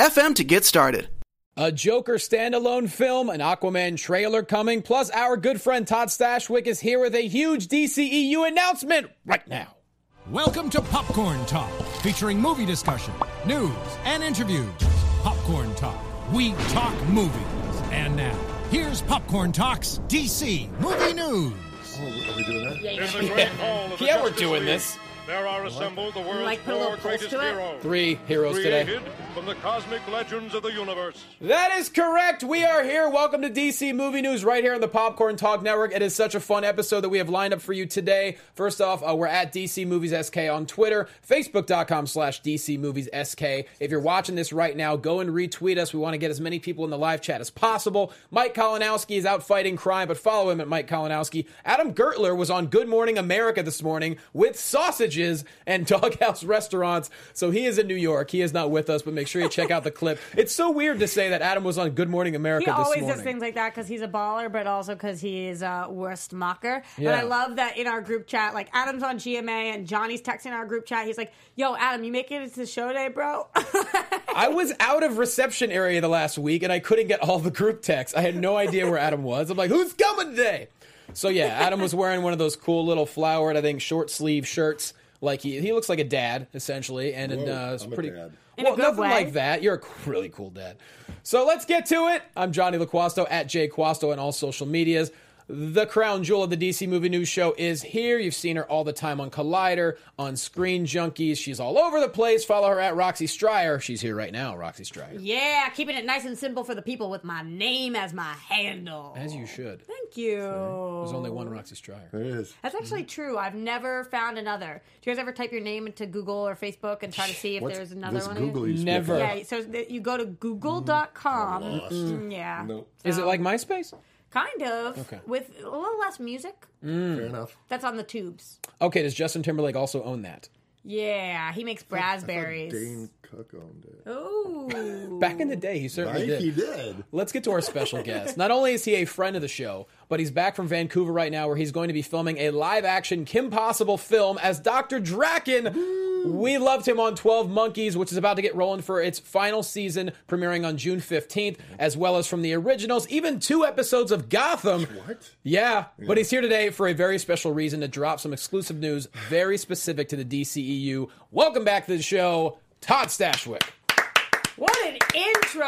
anchor.fm to get started. A Joker standalone film, an Aquaman trailer coming, plus our good friend Todd Stashwick is here with a huge DCEU announcement right now. Welcome to Popcorn Talk, featuring movie discussion, news, and interviews. Popcorn Talk, we talk movies. And now, here's Popcorn Talk's DC Movie News. Oh, are we doing that? In the great hall of the Yeah, we're doing this. There are assembled the world's Like put a little four greatest to it? heroes. Three heroes today. From the cosmic legends of the universe. That is correct. We are here. Welcome to DC Movie News right here on the Popcorn Talk Network. It is such a fun episode that we have lined up for you today. First off, uh, we're at DC Movies SK on Twitter, facebook.com slash DC Movies SK. If you're watching this right now, go and retweet us. We want to get as many people in the live chat as possible. Mike Kalinowski is out fighting crime, but follow him at Mike Kalinowski. Adam Gertler was on Good Morning America this morning with sausages and Doghouse restaurants. So he is in New York. He is not with us, but make sure you check out the clip. It's so weird to say that Adam was on Good Morning America He this always morning. does things like that because he's a baller, but also because he is a uh, worst mocker. Yeah. But I love that in our group chat, like Adam's on GMA and Johnny's texting our group chat. He's like, "Yo, Adam, you making it to the show today, bro?" I was out of reception area the last week and I couldn't get all the group texts. I had no idea where Adam was. I'm like, who's coming today? So yeah, Adam was wearing one of those cool little flowered, I think, short sleeve shirts. Like he he looks like a dad essentially, and Whoa, uh, it's I'm a pretty. dad. In a well, good nothing way. like that. You're a really cool dad. So let's get to it. I'm Johnny LaQuasto at Jay Quasto on all social medias. The crown jewel of the DC Movie News Show is here. You've seen her all the time on Collider, on Screen Junkies. She's all over the place. Follow her at Roxy Striar. She's here right now, Roxy Striar. yeah, keeping it nice and simple for the people with my name as my handle. As you should. Thank you. There's only one Roxy Striar. It is. That's actually true. I've never found another. Do you guys ever type your name into Google or Facebook and try to see if What's there's another this one? Google you Never. Yeah, so you go to google.com. lost. Mm, yeah. Nope. Is it like MySpace? Kind of. Okay. With a little less music. Mm. Fair enough. That's on the tubes. Okay, does Justin Timberlake also own that? Yeah, he makes raspberries. Dane Cook owned it. Ooh. Back in the day, he certainly Right? did. He did. Let's get to our special guest. Not only is he a friend of the show, but he's back from Vancouver right now where he's going to be filming a live action Kim Possible film as Dr. Drakken. We loved him on 12 Monkeys, which is about to get rolling for its final season, premiering on June 15th, as well as from the originals, even two episodes of Gotham. What? Yeah, but he's here today for a very special reason to drop some exclusive news very specific to the DCEU. Welcome back to the show, Todd Stashwick. What an intro.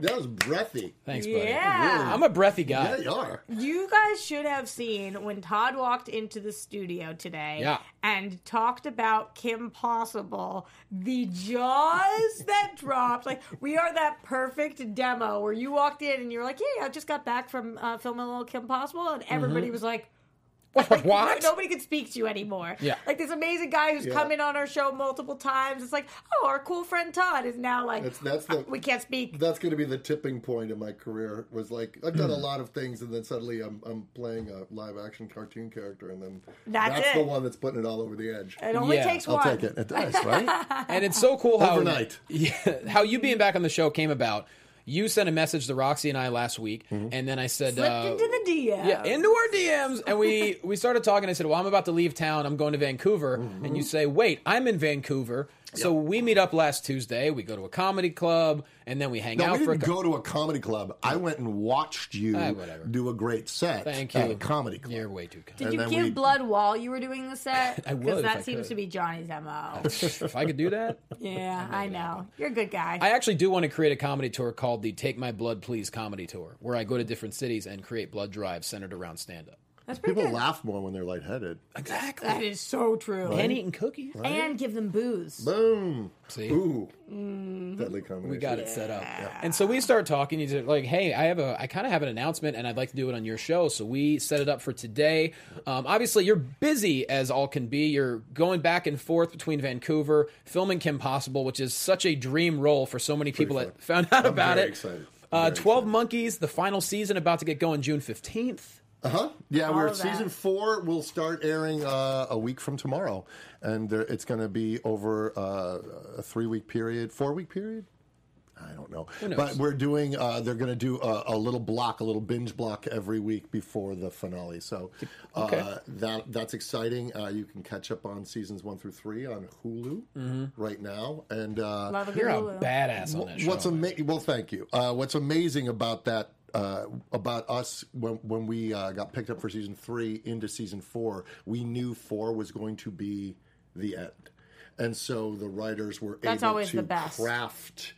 That was breathy. Thanks, buddy. Yeah. I'm a breathy guy. Yeah, you are. You guys should have seen when Todd walked into the studio today Yeah. and talked about Kim Possible, the jaws that dropped. Like, we are that perfect demo where you walked in and you're like, yeah, I just got back from uh, filming a little Kim Possible. And everybody was like, What? what? Nobody can speak to you anymore. Yeah. Like this amazing guy who's Yeah. come in on our show multiple times. It's like, oh, our cool friend Todd is now like, That's that's the uh, we can't speak. that's going to be the tipping point in my career. Was like I've done a lot of things, and then suddenly I'm I'm playing a live action cartoon character, and then That's the it. one that's putting it all over the edge. It only Yeah, takes I'll one. take it. It does, right? And it's so cool how Overnight. Yeah, how you being back on the show came about. You sent a message to Roxy and I last week, and then I said, Slipped uh, into the DM. yeah, into our DMs, and we we started talking. I said, "Well, I'm about to leave town. I'm going to Vancouver." And you say, "Wait, I'm in Vancouver." So we meet up last Tuesday. We go to a comedy club, and then we hang No, out we for a didn't cou- go to a comedy club. I went and watched you Ah, do a great set Thank at you. a comedy club. You're way too kind. Did And you give we- blood while you were doing the set? I would Because if I that seems could. to be Johnny's MO. if I could do that, yeah, I know. You're a good guy. I actually do want to create a comedy tour called the Take My Blood Please Comedy Tour, where I go to different cities and create blood drives centered around stand up. That's pretty People good. laugh more when they're lightheaded. Exactly. That is so true. And eating cookies. And give them booze. Boom. See? Ooh. Mm. Deadly combination. We got it set up. And so we start talking. He's like, "Hey, I have a, I kind of have an announcement, and I'd like to do it on your show." So we set it up for today. Um, obviously, you're busy as all can be. You're going back and forth between Vancouver, filming Kim Possible, which is such a dream role for so many people fun. that found out I'm about very it. excited. Uh, Very Twelve excited. Monkeys, the final season, about to get going June fifteenth. Uh huh. Yeah, All we're of that. season four. will start airing uh, a week from tomorrow, and there, it's going to be over uh, a three week period, four week period. I don't know, but we're doing. Uh, they're going to do a, a little block, a little binge block every week before the finale. So uh, Okay. that that's exciting. Uh, you can catch up on seasons one through three on Hulu right now, and uh, Love You're a badass on that show. What's amazing? Well, thank you. Uh, what's amazing about that? Uh, about us when when we uh, got picked up for season three into season four, we knew four was going to be the end, and so the writers were That's able always to the best. craft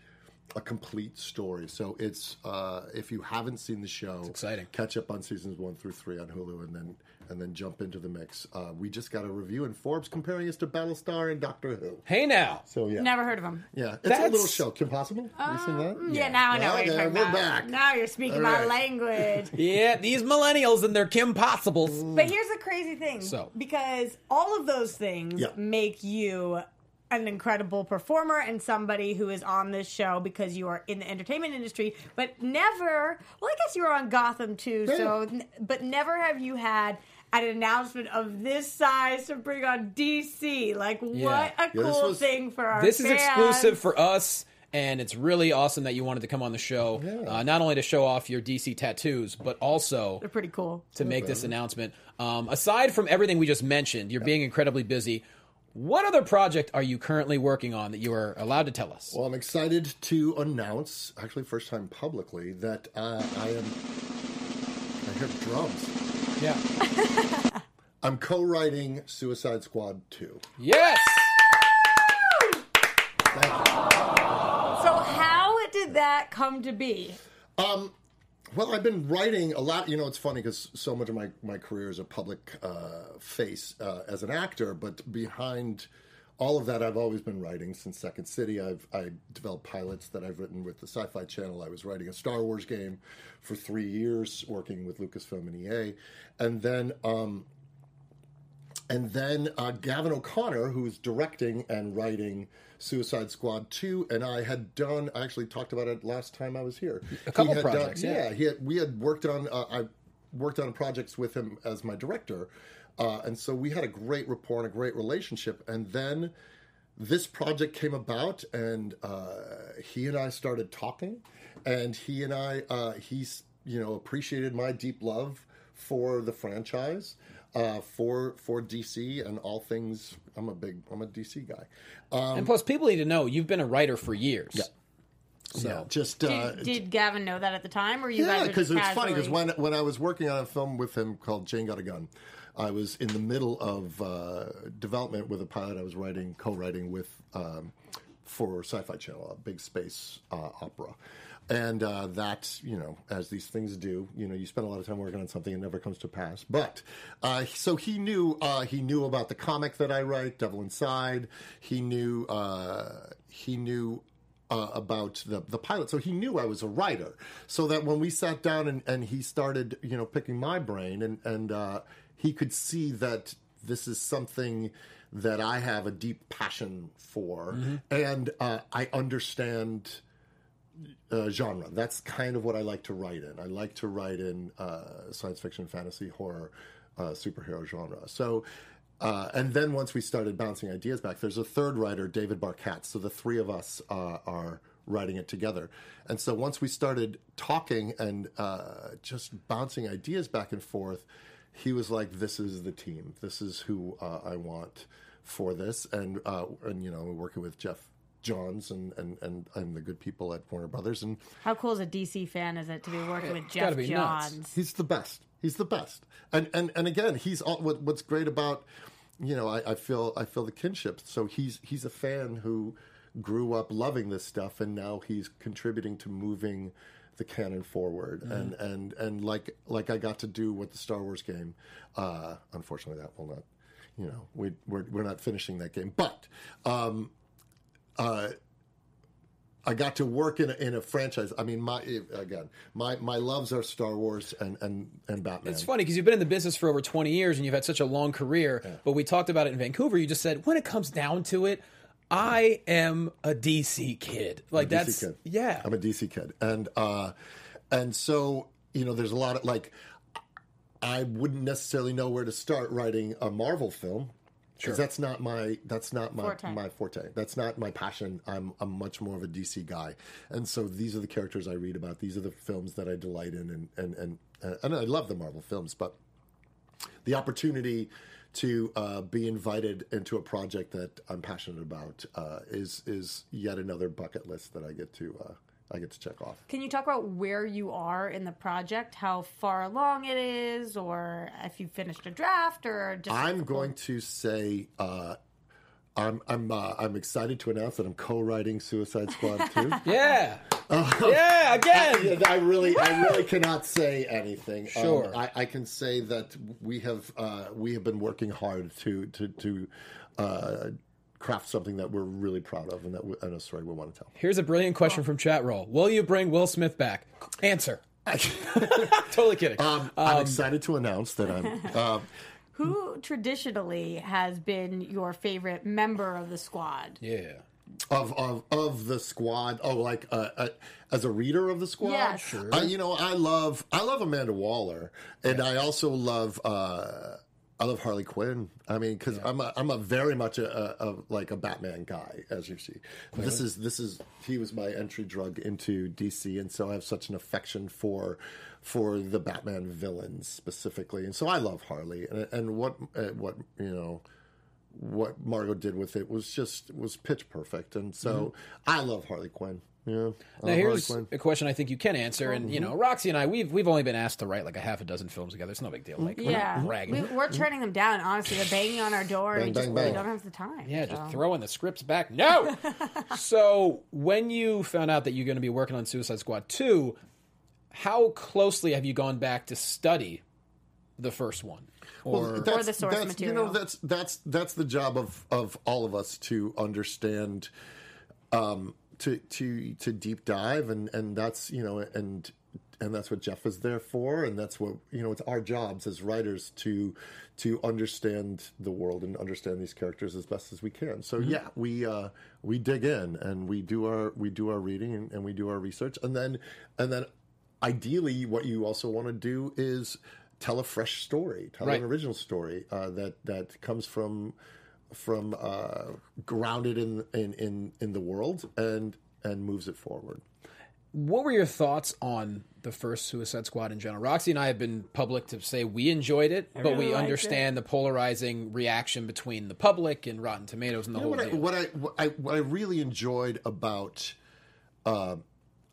a complete story. So it's uh, if you haven't seen the show, it's exciting. Catch up on seasons one through three on Hulu, and then and then jump into the mix. Uh, we just got a review in Forbes comparing us to Battlestar and Doctor Who. Hey now, So yeah, Never heard of them. yeah, it's a little show. Kim Possible, you seen that? Yeah, now I know what you're Okay, talking we're about. back. Now you're speaking All my language. yeah, these millennials and their Kim Possibles. But here's the crazy thing. So. because all of those things Yeah. make you an incredible performer and somebody who is on this show because you are in the entertainment industry, but never. Well, I guess you were on Gotham too. So, but never have you had an announcement of this size to bring on DC. Like, what a Yeah, cool was- thing for our. This is exclusive for us, and it's really awesome that you wanted to come on the show. Uh, not only to show off your DC tattoos, but also They're pretty cool. to make this announcement. Um, aside from everything we just mentioned, you're being incredibly busy. What other project are you currently working on that you are allowed to tell us? Well, I'm excited to announce, actually, first time publicly, that uh, I am. I hear drums. Yeah. I'm co-writing Suicide Squad 2. yes. Thank you. So, how did that come to be? Well, I've been writing a lot. You know, it's funny because so much of my, my career is a public uh, face uh, as an actor, but behind all of that, I've always been writing since Second City. I've I developed pilots that I've written with the Sci-Fi Channel. I was writing a Star Wars game for three years, working with Lucasfilm and EA, and then um, and then uh, Gavin O'Connor, who's directing and writing Suicide Squad 2, and I had done, I actually talked about it last time I was here. A couple had projects, done, yeah. He had, we had worked on, uh, I worked on projects with him as my director. Uh, and so we had a great rapport and a great relationship. And then this project came about, and uh, he and I started talking, and he and I, uh, he's you know appreciated my deep love for the franchise, uh, for for DC and all things. I'm a big, I'm a DC guy. Um, and plus, people need to know you've been a writer for years. Yeah. So yeah, just uh, Did, did Gavin know that at the time, or you yeah, guys were because just it's funny because when when I was working on a film with him called Jane Got a Gun, I was in the middle of uh, development with a pilot I was writing, co-writing with um, for Sci-Fi Channel, a big space uh, opera. And uh, that, you know, as these things do, you know, you spend a lot of time working on something and never comes to pass. But uh, so he knew uh, he knew about the comic that I write, Devil Inside. He knew uh, he knew uh, about the the pilot, so he knew I was a writer. So that when we sat down and, and he started, you know, picking my brain, and and uh, he could see that this is something that I have a deep passion for, and uh, I understand uh, genre. That's kind of what I like to write in. I like to write in uh, science fiction, fantasy, horror, uh, superhero genre. So, uh, and then once we started bouncing ideas back, there's a third writer, David Bar Katz. So the three of us uh, are writing it together. And so once we started talking and uh, just bouncing ideas back and forth, he was like, "This is the team. This is who uh, I want for this." And uh, and you know, we're working with Geoff Johns and, and, and, and the good people at Warner Brothers, and How cool as a DC fan is it to be working with gotta Jeff be nuts. Johns? he's the best. He's the best. And and and again, he's all, what, what's great about you know I, I feel I feel the kinship. So he's he's a fan who grew up loving this stuff, and now he's contributing to moving the canon forward, and and and like like I got to do with the Star Wars game. Uh, unfortunately, that will not. You know, we we're we're not finishing that game, but. Um, uh, I got to work in a, in a franchise. I mean, my again, my, my loves are Star Wars and and, and Batman. It's funny because you've been in the business for over 20 years and you've had such a long career. But we talked about it in Vancouver. You just said when it comes down to it, I am a DC kid. Like DC that's kid. yeah. I'm a DC kid, and uh, and so you know, there's a lot of like, I wouldn't necessarily know where to start writing a Marvel film. Because that's not my that's not my Forte. my forte. That's not my passion. I'm I'm much more of a DC guy, and so these are the characters I read about. These are the films that I delight in, and and and and I love the Marvel films. But the opportunity to uh, be invited into a project that I'm passionate about uh, is is yet another bucket list that I get to uh, I get to check off. Can you talk about where you are in the project, how far along it is, or if you finished a draft, or just I'm going to say uh, I'm I'm uh, I'm excited to announce that I'm co-writing Suicide Squad 2. Yeah. Yeah, again. I really, I really cannot say anything. Um, Sure. I, I can say that we have, uh, we have been working hard to to to uh, craft something that we're really proud of, and that we, and a story we want to tell. Here's a brilliant question from chat roll. Will you bring Will Smith back? Answer. totally kidding. Um, I'm excited to announce that I'm. Um, who traditionally has been your favorite member of the squad? yeah. Of of of the squad. Oh, like uh, uh, as a reader of the squad. Yes. Sure. Uh, you know, I love I love Amanda Waller, and I also love. Uh, I love Harley Quinn. I mean, because I'm a, I'm a very much a, a, a like a Batman guy, as you see. This is this is he was my entry drug into DC, and so I have such an affection for for the Batman villains specifically, and so I love Harley and, and what uh, what you know what Margot did with it was just was pitch perfect, and so mm-hmm. I love Harley Quinn. Yeah, I Now here's a question I think you can answer, and you know, mm-hmm. Roxy and I, we've we've only been asked to write like a half a dozen films together. It's no big deal. Like, we're not Yeah, bragging. we, we're mm-hmm. turning them down. Honestly, they're banging on our door, and Bang, we just bang, really bang. don't have the time. Yeah, so. just throwing the scripts back. No. so when you found out that you're going to be working on Suicide Squad two, how closely have you gone back to study the first one? Or Or the source that's, You know, that's that's that's the job of of all of us to understand, um, to to to deep dive, and and that's you know, and and that's what Geoff is there for, and that's what you know. It's our jobs as writers to to understand the world and understand these characters as best as we can. So Mm-hmm. yeah, we uh, we dig in and we do our we do our reading and, and we do our research, and then and then ideally, what you also want to do is tell a fresh story, tell Right. an original story uh, that that comes from from uh, grounded in, in in in the world and and moves it forward. what were your thoughts on the first Suicide Squad in general? Roxy and I have been public to say we enjoyed it, but we really liked understand the polarizing reaction between the public and Rotten Tomatoes and the whole what I, what I what I what I really enjoyed about uh,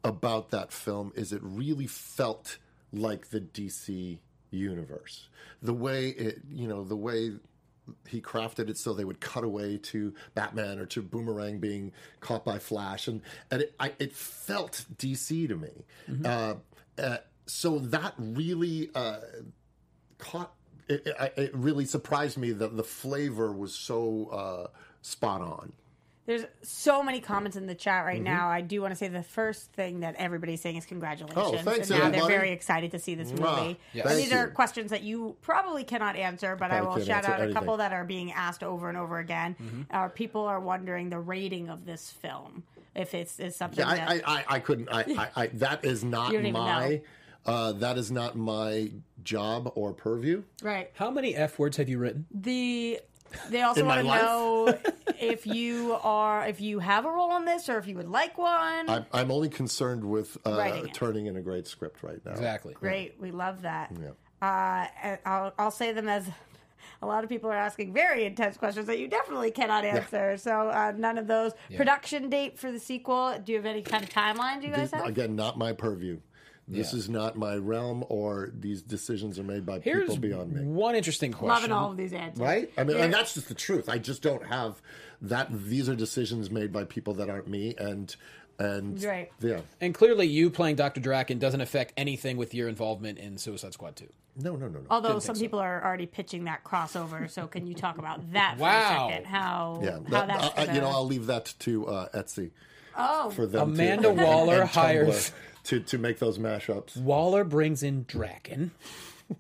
about that film is it really felt like the DC universe. The way it, you know, the way he crafted it so they would cut away to Batman or to Boomerang being caught by Flash, and and it, I, it felt DC to me. Uh, uh, so that really uh, caught. It, it, it really surprised me that the flavor was so uh, spot on. There's so many comments in the chat Mm-hmm. right now. I do want to say the first thing that everybody's saying is congratulations. Oh, thanks, and now everybody. they're very excited to see this movie. Mwah. Yes. And Thank these are questions that you probably cannot answer, but I Probably will shout answer out a couple that are being asked over and over again. Mm-hmm. Uh, people are wondering the rating of this film. If it's is something Yeah, that I, I, I, I couldn't. I, I, I, that is not You don't even my. Uh, that is not my job or purview. right. How many F words have you written? The they also want to know if you are if you have a role in this or if you would like one. I'm, I'm only concerned with uh, turning in a great script right now. Exactly. Great, we love that. Yeah. Uh, I'll I'll say them as a lot of people are asking very intense questions that you definitely cannot answer. So uh, none of those. Production date for the sequel. Do you have any kind of timeline? Do you guys This- have? again, not my purview. This Yeah. is not my realm, or these decisions are made by Here's people beyond me. one interesting question. Loving all of these answers. Right? I mean, Yeah. and that's just the truth. I just don't have that. These are decisions made by people that aren't me, and and Right. yeah, And clearly, you playing Dr. Drakken doesn't affect anything with your involvement in Suicide Squad 2. no, no, no, no. Although Didn't some think so. people are already pitching that crossover, so can you talk about that for Wow. a second? How yeah, how that- that's I- I- gonna... you know, I'll leave that to uh, Etsy oh for them. to- Amanda and- Waller and Tumblr hires- to to make those mashups. Waller brings in Drakken.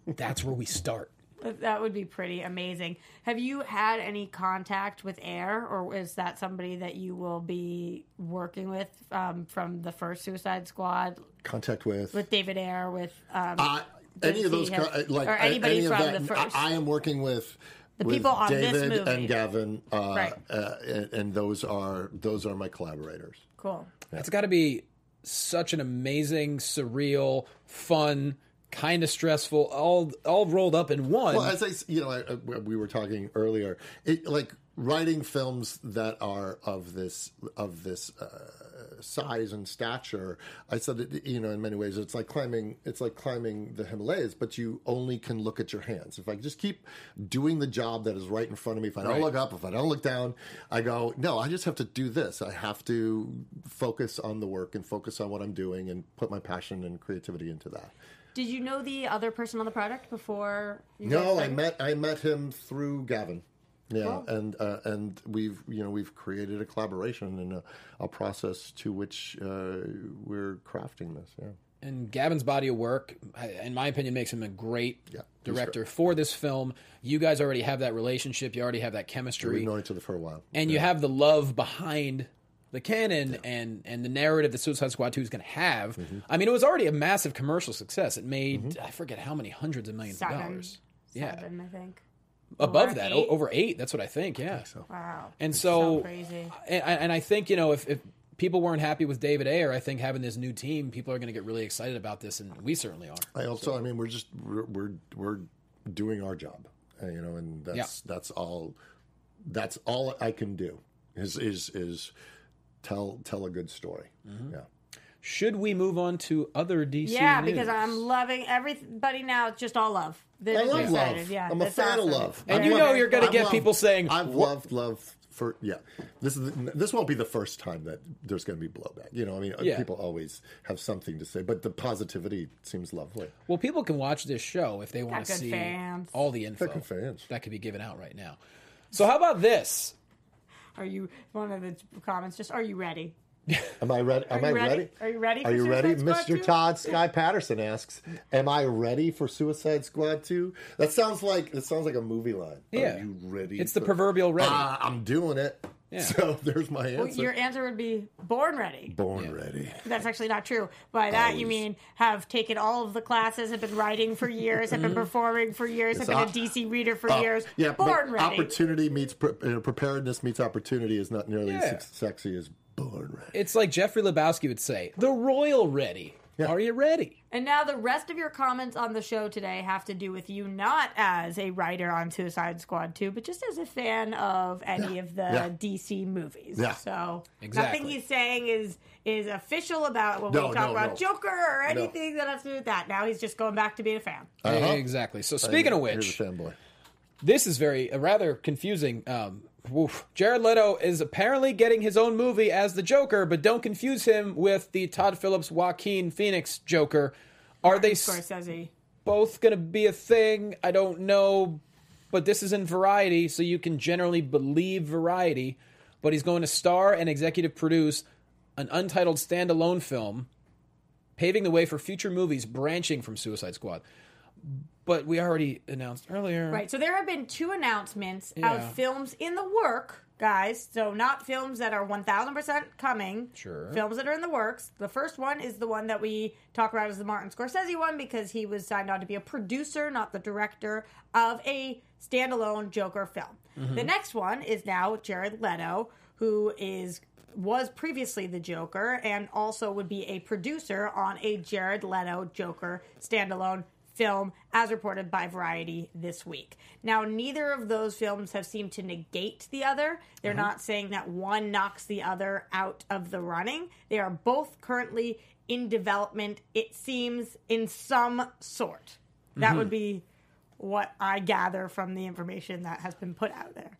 That's where we start. That would be pretty amazing. Have you had any contact with Ayer, or is that somebody that you will be working with um, from the first Suicide Squad Contact with with David Ayer With um, Uh, any of those, have- co- uh, like or anybody any of from that, the first? I, I am working with The with people on this David movie. and Gavin, uh, Right. uh, and, and those are those are my collaborators. cool. It's got to be such an amazing, surreal, fun, kind of stressful, all all rolled up in one. Well, as I, you know, I, I- we were talking earlier, it like writing films that are of this of this uh, size and stature. I said, it, you know, in many ways, it's like climbing. It's like climbing the Himalayas, but you only can look at your hands. If I just keep doing the job that is right in front of me, if I don't Right. look up, if I don't look down, I go, no, I just have to do this. I have to focus on the work and focus on what I'm doing and put my passion and creativity into that. Did you know the other person on the project before? You No, I met I met him through Gavin. Yeah, Cool. and uh, and we've you know we've created a collaboration and a, a process to which uh, we're crafting this. Yeah, and Gavin's body of work, in my opinion, makes him a great Yeah, he's director for this film. You guys already have that relationship. You already have that chemistry. we've known each other for a while. and you have the love behind the canon and and the narrative that Suicide Squad 2 is going to have. Mm-hmm. I mean, it was already a massive commercial success. It made I forget how many hundreds of millions Seven. of dollars. Yeah, I think. Above Over that, eight? o- over eight. That's what I think. Yeah, Wow. and so so, crazy. and, and I think you know if. if People weren't happy with David Ayer. I think having this new team, people are going to get really excited about this, and we certainly are. I also, I mean, we're just we're we're, we're doing our job, uh, you know, and that's Yeah. that's all. That's all I can do is is is tell tell a good story. Mm-hmm. Yeah. Should we move on to other DC? Yeah, news? because I'm loving everybody now. It's just all love. They're I love excited. love. Yeah, I'm a fan awesome. of love. And I've you loved- know you're gonna get loved- people saying, I've "What?" loved love for yeah. This is this won't be the first time that there's going to be blowback. You know, I mean, Yeah. people always have something to say, but the positivity seems lovely. Well, people can watch this show if they want to see fans. all the info good fans. that could be given out right now. So, how about this? Are you one of the comments? Just are you ready? Am I ready? Am I ready? ready? Are you ready Are for you ready? Suicide Squad Mr. Todd Sky Patterson asks, "Am I ready for Suicide Squad 2? That sounds like that sounds like a movie line. Yeah. Are you ready? It's the for- proverbial ready. Ah, I'm doing it. So there's my answer. Well, your answer would be born ready. Born ready. That's actually not true. By that you mean have taken all of the classes, have been writing for years, have been performing for years, have been a DC reader for Uh, years. yeah, born ready. opportunity meets pre- uh, preparedness meets opportunity is not nearly Yeah. as sexy as born ready. It's like Jeffrey Lebowski would say, "The royal ready." Are you ready? And now the rest of your comments on the show today have to do with you not as a writer on Suicide Squad 2, but just as a fan of any of the Yeah. DC movies. Yeah. So Exactly. nothing he's saying is is official about when No, we talk no, about no. Joker or anything that has to do with that. Now he's just going back to being a fan. Uh-huh. Exactly. So, speaking of Here's which, a fanboy. This is very uh, rather confusing. Um, woof. Jared Leto is apparently getting his own movie as the Joker, but don't confuse him with the Todd Phillips Joaquin Phoenix Joker. Are they Scorsese. both going to be a thing? I don't know, but this is in Variety, so you can generally believe Variety. But he's going to star and executive produce an untitled standalone film, paving the way for future movies branching from Suicide Squad. But we already announced earlier. Right. So there have been two announcements Yeah. of films in the work, guys. So not films that are 1000% coming. Sure. Films that are in the works. The first one is the one that we talk about as the Martin Scorsese one because he was signed on to be a producer, not the director of a standalone Joker film. Mm-hmm. The next one is now Jared Leto, who is was previously the Joker and also would be a producer on a Jared Leto Joker standalone film as reported by Variety this week. Now, neither of those films have seemed to negate the other. They're not saying that one knocks the other out of the running. They are both currently in development, it seems, in some sort. That would be what I gather from the information that has been put out there.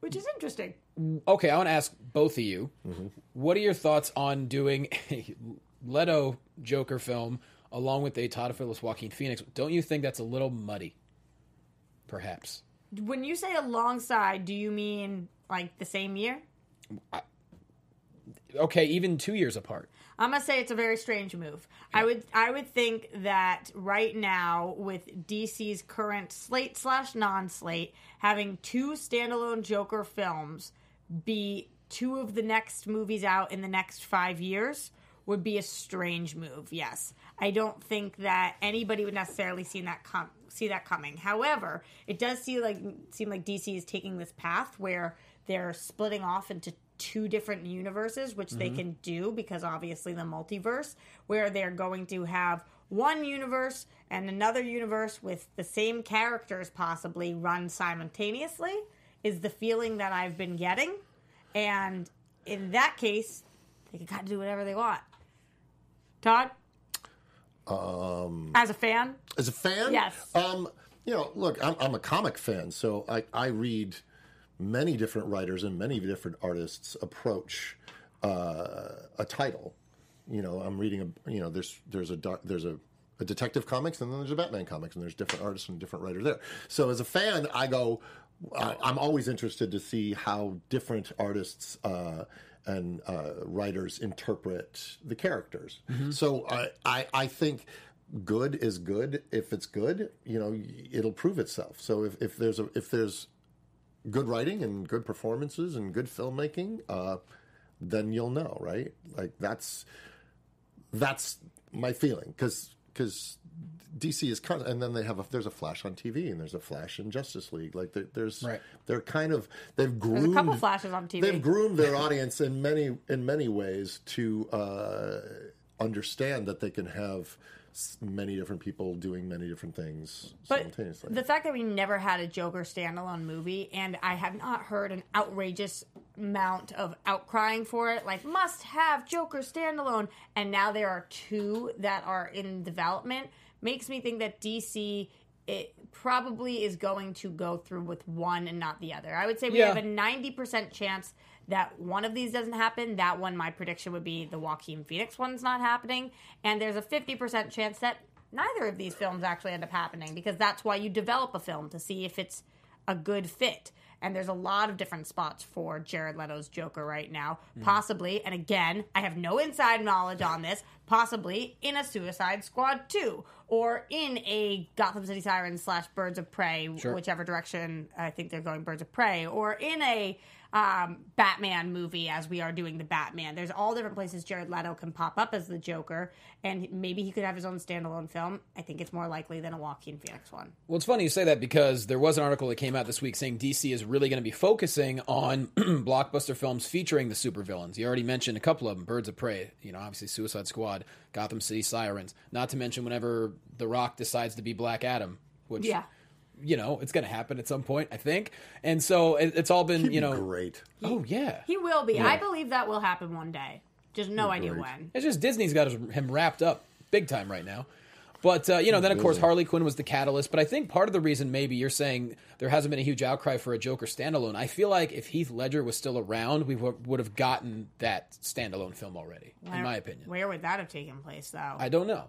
which is interesting. Okay, I want to ask both of you. Mm-hmm. What are your thoughts on doing a Leto Joker film along with a Todd Phillips Joaquin Phoenix? Don't you think that's a little muddy? Perhaps. When you say alongside, do you mean like the same year? Okay, even two years apart. I'm gonna say it's a very strange move. I would I would think that right now with DC's current slate slash non slate having two standalone Joker films be two of the next movies out in the next five years would be a strange move. Yes, I don't think that anybody would necessarily see that com- see that coming. However, it does seem like seem like DC is taking this path where they're splitting off into two different universes, which they mm-hmm. can do because obviously the multiverse, where they're going to have one universe and another universe with the same characters possibly run simultaneously, is the feeling that I've been getting. And in that case, they can kind of do whatever they want. Todd? Um, As a fan? As a fan, Yes. Um, you know, look, I'm, I'm a comic fan, so I, I read many different writers and many different artists approach uh, a title. You know, I'm reading a you know there's there's a doc- there's a, a detective comics and then there's a Batman comics and there's different artists and different writers there. So as a fan, I go, I I'm always interested to see how different artists. Uh, and uh, writers interpret the characters. So I, I, I think good is good. If it's good, you know, it'll prove itself. So if, if there's a if there's good writing and good performances and good filmmaking, uh, then you'll know, right? Like that's that's my feeling because because DC is kind of, and then they have a there's a Flash on TV and there's a Flash in Justice League. Like there, there's Right. they're kind of they've groomed There's a couple flashes on TV. They've groomed their audience in many in many ways to uh, understand that they can have s- many different people doing many different things But simultaneously. the fact that we never had a Joker standalone movie, and I have not heard an outrageous amount of outcrying for it, like must have Joker standalone, and now there are two that are in development, makes me think that DC it probably is going to go through with one and not the other. I would say we Yeah. have a ninety percent chance that one of these doesn't happen. That one, my prediction would be the Joaquin Phoenix one's not happening, and there's a fifty percent chance that neither of these films actually end up happening because that's why you develop a film to see if it's a good fit. And there's a lot of different spots for Jared Leto's Joker right now. Hmm. Possibly, and again, I have no inside knowledge on this, possibly in a Suicide Squad 2 or in a Gotham City Sirens slash Birds of Prey, Sure. whichever direction I think they're going Birds of Prey, or in a um, Batman movie as we are doing the Batman. There's all different places Jared Leto can pop up as the Joker, and maybe he could have his own standalone film. I think it's more likely than a Joaquin Phoenix one. Well, it's funny you say that because there was an article that came out this week saying DC is really going to be focusing on blockbuster films featuring the supervillains. You already mentioned a couple of them: Birds of Prey, you know, obviously Suicide Squad, Gotham City Sirens. Not to mention whenever The Rock decides to be Black Adam, which Yeah. You know it's going to happen at some point, I think. And so it, it's all been, He'd you be know, great. oh yeah. He will be. I believe that will happen one day. Just no idea great. when. It's just Disney's got him wrapped up big time right now. But uh, you know, then of course Harley Quinn was the catalyst. But I think part of the reason maybe you're saying there hasn't been a huge outcry for a Joker standalone. I feel like if Heath Ledger was still around, we w- would have gotten that standalone film already. in my opinion, Where would that have taken place, though? I don't know.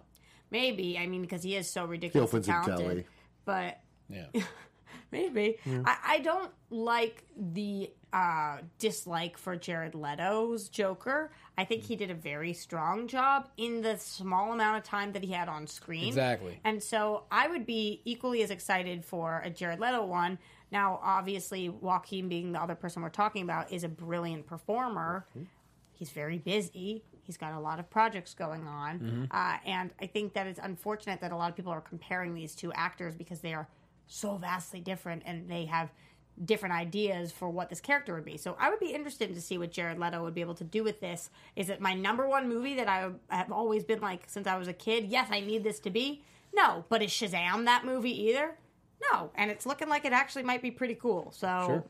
Maybe. I mean, because he is so ridiculously opens a talented. deli. But Yeah, Maybe. I, I don't like the uh, dislike for Jared Leto's Joker. I think he did a very strong job in the small amount of time that he had on screen. Exactly. And so I would be equally as excited for a Jared Leto one. Now, obviously, Joaquin being the other person we're talking about is a brilliant performer. He's very busy. He's got a lot of projects going on. Uh, and I think that it's unfortunate that a lot of people are comparing these two actors because they are so vastly different and they have different ideas for what this character would be. So I would be interested to see what Jared Leto would be able to do with this. Is it my number one movie that I have always been like since I was a kid? Yes, I need this to be. No, but is Shazam that movie either? No, and it's looking like it actually might be pretty cool. So, Sure.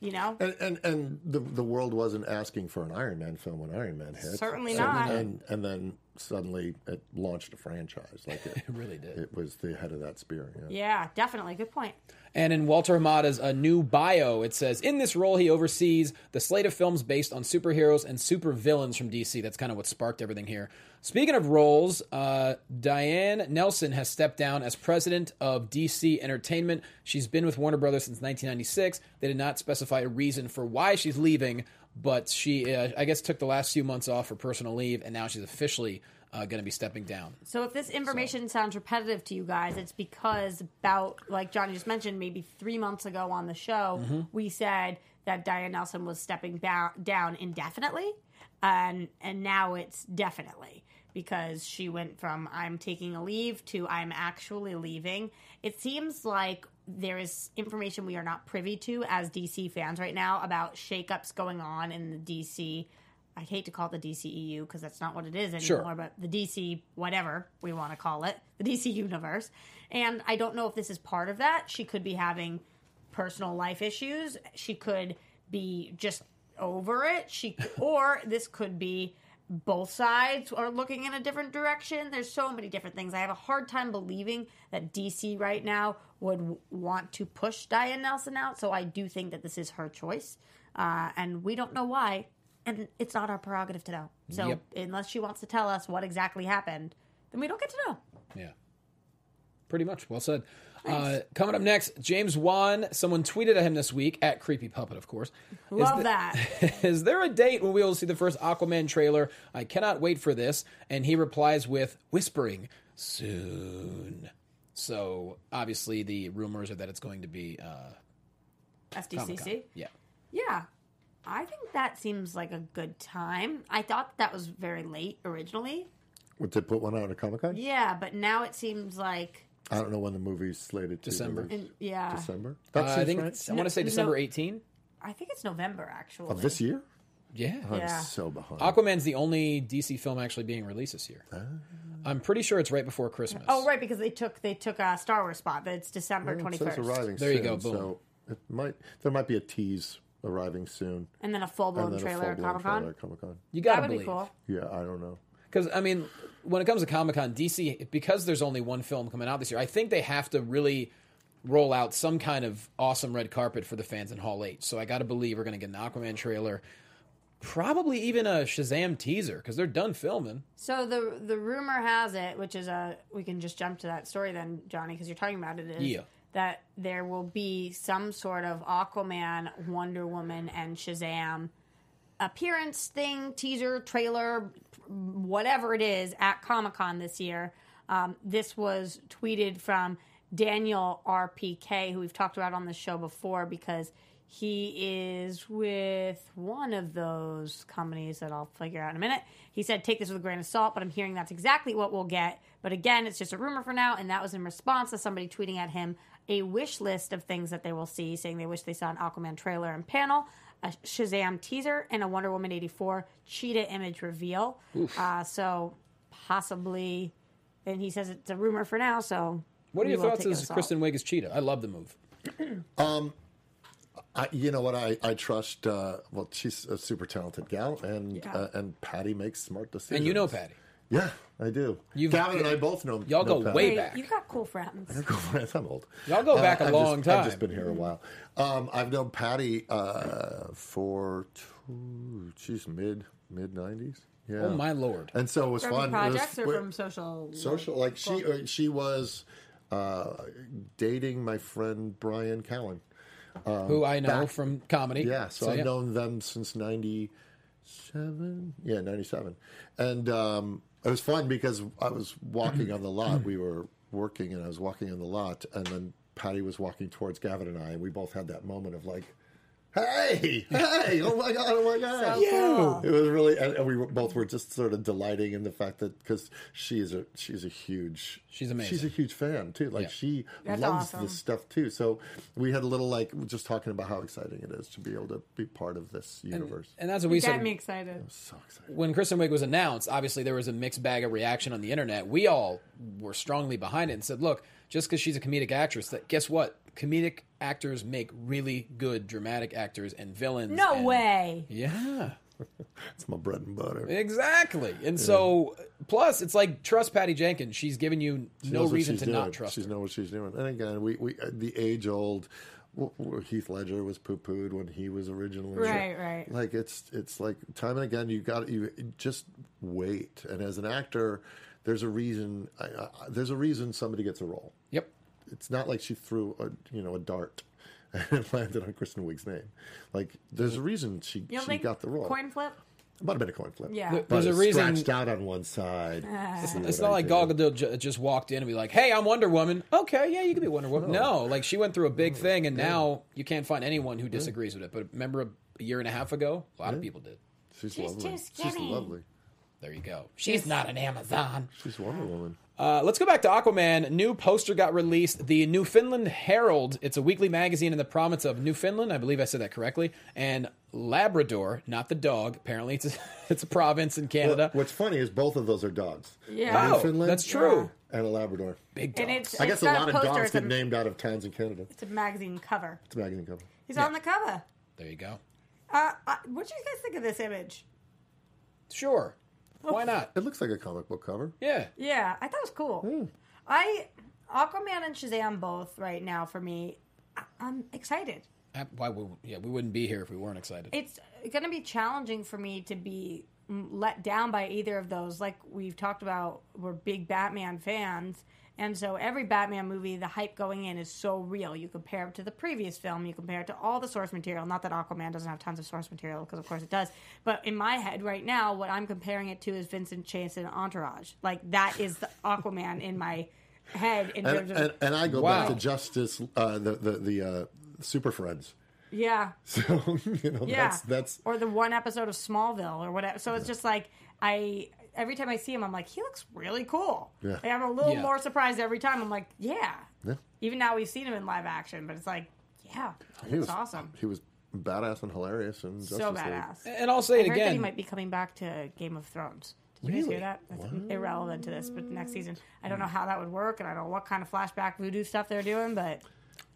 You know, And and, and the the world wasn't asking for an Iron Man film when Iron Man hit. Certainly not. And and then suddenly it launched a franchise. Like it, really did. It was the head of that spear. Yeah. Yeah, definitely. Good point. And in Walter Hamada's a new bio, it says in this role he oversees the slate of films based on superheroes and supervillains from DC. That's kind of what sparked everything here. Speaking of roles, uh, Diane Nelson has stepped down as president of DC Entertainment. She's been with Warner Brothers since 1996. They did not specify a reason for why she's leaving, but she, uh, I guess, took the last few months off for personal leave, and now she's officially uh, going to be stepping down. So if this information sounds repetitive to you guys, it's because about like Johnny just mentioned, maybe three months ago on the show, Mm-hmm. we said that Diane Nelson was stepping ba- down indefinitely, and and now it's definitely because she went from I'm taking a leave to I'm actually leaving. It seems like there is information we are not privy to as DC fans right now about shakeups going on in the DC. I hate to call it the DCEU because that's not what it is anymore, Sure. but the DC, whatever we want to call it, the DC universe. And I don't know if this is part of that. She could be having personal life issues. She could be just over it. She or this could be both sides are looking in a different direction. There's so many different things. I have a hard time believing that DC right now would want to push Diane Nelson out. So I do think that this is her choice, uh, and we don't know why, and it's not our prerogative to know. So Yep. unless she wants to tell us what exactly happened, then we don't get to know. Yeah. Pretty much. Well said. Uh, coming up next, James Wan. Someone tweeted at him this week at Creepy Puppet, of course. Is Love the- that. Is there a date when we will see the first Aquaman trailer? I cannot wait for this. And he replies with whispering, soon. So obviously the rumors are that it's going to be uh, SDCC. Comic-Con. Yeah. Yeah. I think that seems like a good time. I thought that was very late originally. Would they put one out at Comic Con? Yeah, but now it seems like I don't know when the movie's slated to December. release. in, yeah. December. Uh, That I seems think right. I want to say No- December 18. I think it's November actually. Of this year? Yeah. I'm Yeah. so behind. Aquaman's the only DC film actually being released this year. I'm pretty sure it's right before Christmas. Oh right, because they took they took a Star Wars spot. But it's December It twenty says first, arriving There you soon, go, boom. So it might there might be a tease arriving soon. and then a full blown and then trailer a at full-blown Comic Con. at Comic Con. You That gotta would believe. be cool. Yeah, I don't know. Because I mean, when it comes to Comic Con, DC because there's only one film coming out this year, I think they have to really roll out some kind of awesome red carpet for the fans in Hall H. So I got to believe we're going to get an Aquaman trailer, probably even a Shazam teaser because they're done filming. So the the rumor has it, which is a we can just jump to that story then, Johnny, because you're talking about it. Is Yeah. that there will be some sort of Aquaman, Wonder Woman, and Shazam appearance thing, teaser, trailer, whatever it is at Comic Con this year. Um, this was tweeted from Daniel RPK, who we've talked about on the show before because he is with one of those companies that I'll figure out in a minute. He said, Take this with a grain of salt, but I'm hearing that's exactly what we'll get. But again, it's just a rumor for now. And that was in response to somebody tweeting at him a wish list of things that they will see, saying they wish they saw an Aquaman trailer and panel, a Shazam teaser, and a Wonder Woman 84 cheetah image reveal. Uh, so possibly, and he says it's a rumor for now. So What are your thoughts take it as. Kristen Wiig as Cheetah? I love the move. Um, I, you know what? I I trust. Uh, well, she's a super talented gal, and Yeah. uh, and Patty makes smart decisions. And you know Patty. Yeah, I do. You've- Gavin and I both know. Y'all know go Patty. way back. You've got cool friends. I'm old. Y'all go back a I've long just, I've just been here a while. Um, I've known Patty uh, for two, she's mid mid nineties. Yeah. Oh my lord! And so it was From fun. It was projects or from social? social? Like she uh, she was uh, dating my friend Bryan Callen. Who I know back- from comedy. Yeah, so, I've yeah. known them since '97. Yeah, '97, and um, it was fun because I was walking on the lot. We were working, and I was walking on the lot, and then Patty was walking towards Gavin and I, and we both had that moment of like, "Hey, hey! Oh my god! Oh my god!" So cool. It was really, and, and we were, both were just sort of delighting in the fact that because she's a she's a huge She's amazing. she's a huge fan too. Like Yeah. she That's loves awesome. this stuff too. So we had a little like just talking about how exciting it is to be able to be part of this universe. And that's what we You got said me excited. I was so excited. when Kristen Wiig was announced, obviously there was a mixed bag of reaction on the internet. We all were strongly behind it and said, "Look, just because she's a comedic actress, that guess what? Comedic actors make really good dramatic actors and villains." No and- way. Yeah, It's my bread and butter. exactly. And so Plus, it's like trust Patty Jenkins. She's given you She no reason to doing. not trust She her. knows what she's doing. And again, we, we uh, the age old Heath Ledger was poo pooed when he was originally Right, right. Like it's it's like time and again you got you just wait. And as an actor, there's a reason. I, I, there's a reason somebody gets a role. Yep. It's not like she threw a you know a dart and landed on Kristen Wiig's name. Like there's a reason she You don't she think got the role. coin flip? Might have been a coin flip. Yeah. But There's a it's reason- scratched out on one side. Ah. See It's not I like did. Gal Gadot ju- just walked in and be like, "Hey, I'm Wonder Woman." Okay, yeah, you can be Wonder Woman. No, like she went through a big thing, and now you can't find anyone who disagrees with it. But remember, a, a year and a half ago, a lot of people did. She's, She's lovely. too She's lovely. There you go. She's not an Amazon. She's Wonder Woman. Uh, let's go back to Aquaman. New poster got released. The Newfoundland Herald. It's a weekly magazine in the province of Newfoundland. I believe I said that correctly. And Labrador, not the dog. Apparently, it's a, it's a province in Canada. What's funny is both of those are dogs. Yeah. Oh, Newfoundland that's true. And a Labrador. Big dogs. And it's, I guess it's a not lot of poster, dogs it's a, get named out of towns in Canada. It's a magazine cover. It's a magazine cover. He's on the cover. there you go. Uh, uh, what do you guys think of this image? Sure. Why not? It looks like a comic book cover. Yeah. Yeah, I thought it was cool. I Aquaman and Shazam both right now for me. I- I'm excited. Uh, Why would yeah, we wouldn't be here if we weren't excited. It's going to be challenging for me to be mm, let down by either of those. Like we've talked about, we're big Batman fans. And so every Batman movie, the hype going in is so real. You compare it to the previous film, you compare it to all the source material. Not that Aquaman doesn't have tons of source material, because of course it does. But in my head right now, what I'm comparing it to is Vincent Chase and Entourage. Like that is the Aquaman in my head in terms And, of and, and I go Wow. back to Justice, uh, the the the uh, Super Friends. yeah. So you know Yeah. that's that's or the one episode of Smallville or whatever. So it's just like I every time I see him, I'm like, he looks really cool. Yeah. Like, I'm a little Yeah. more surprised every time. I'm like, yeah. Yeah. Even now we've seen him in live action, but it's like, yeah, he was awesome. He was badass and hilarious and Justice So League. badass. and I'll say I it heard that he might be coming back to Game of Thrones. Did you guys hear that? That's irrelevant to this, but next season, I don't know how that would work, and I don't know what kind of flashback voodoo stuff they're doing, but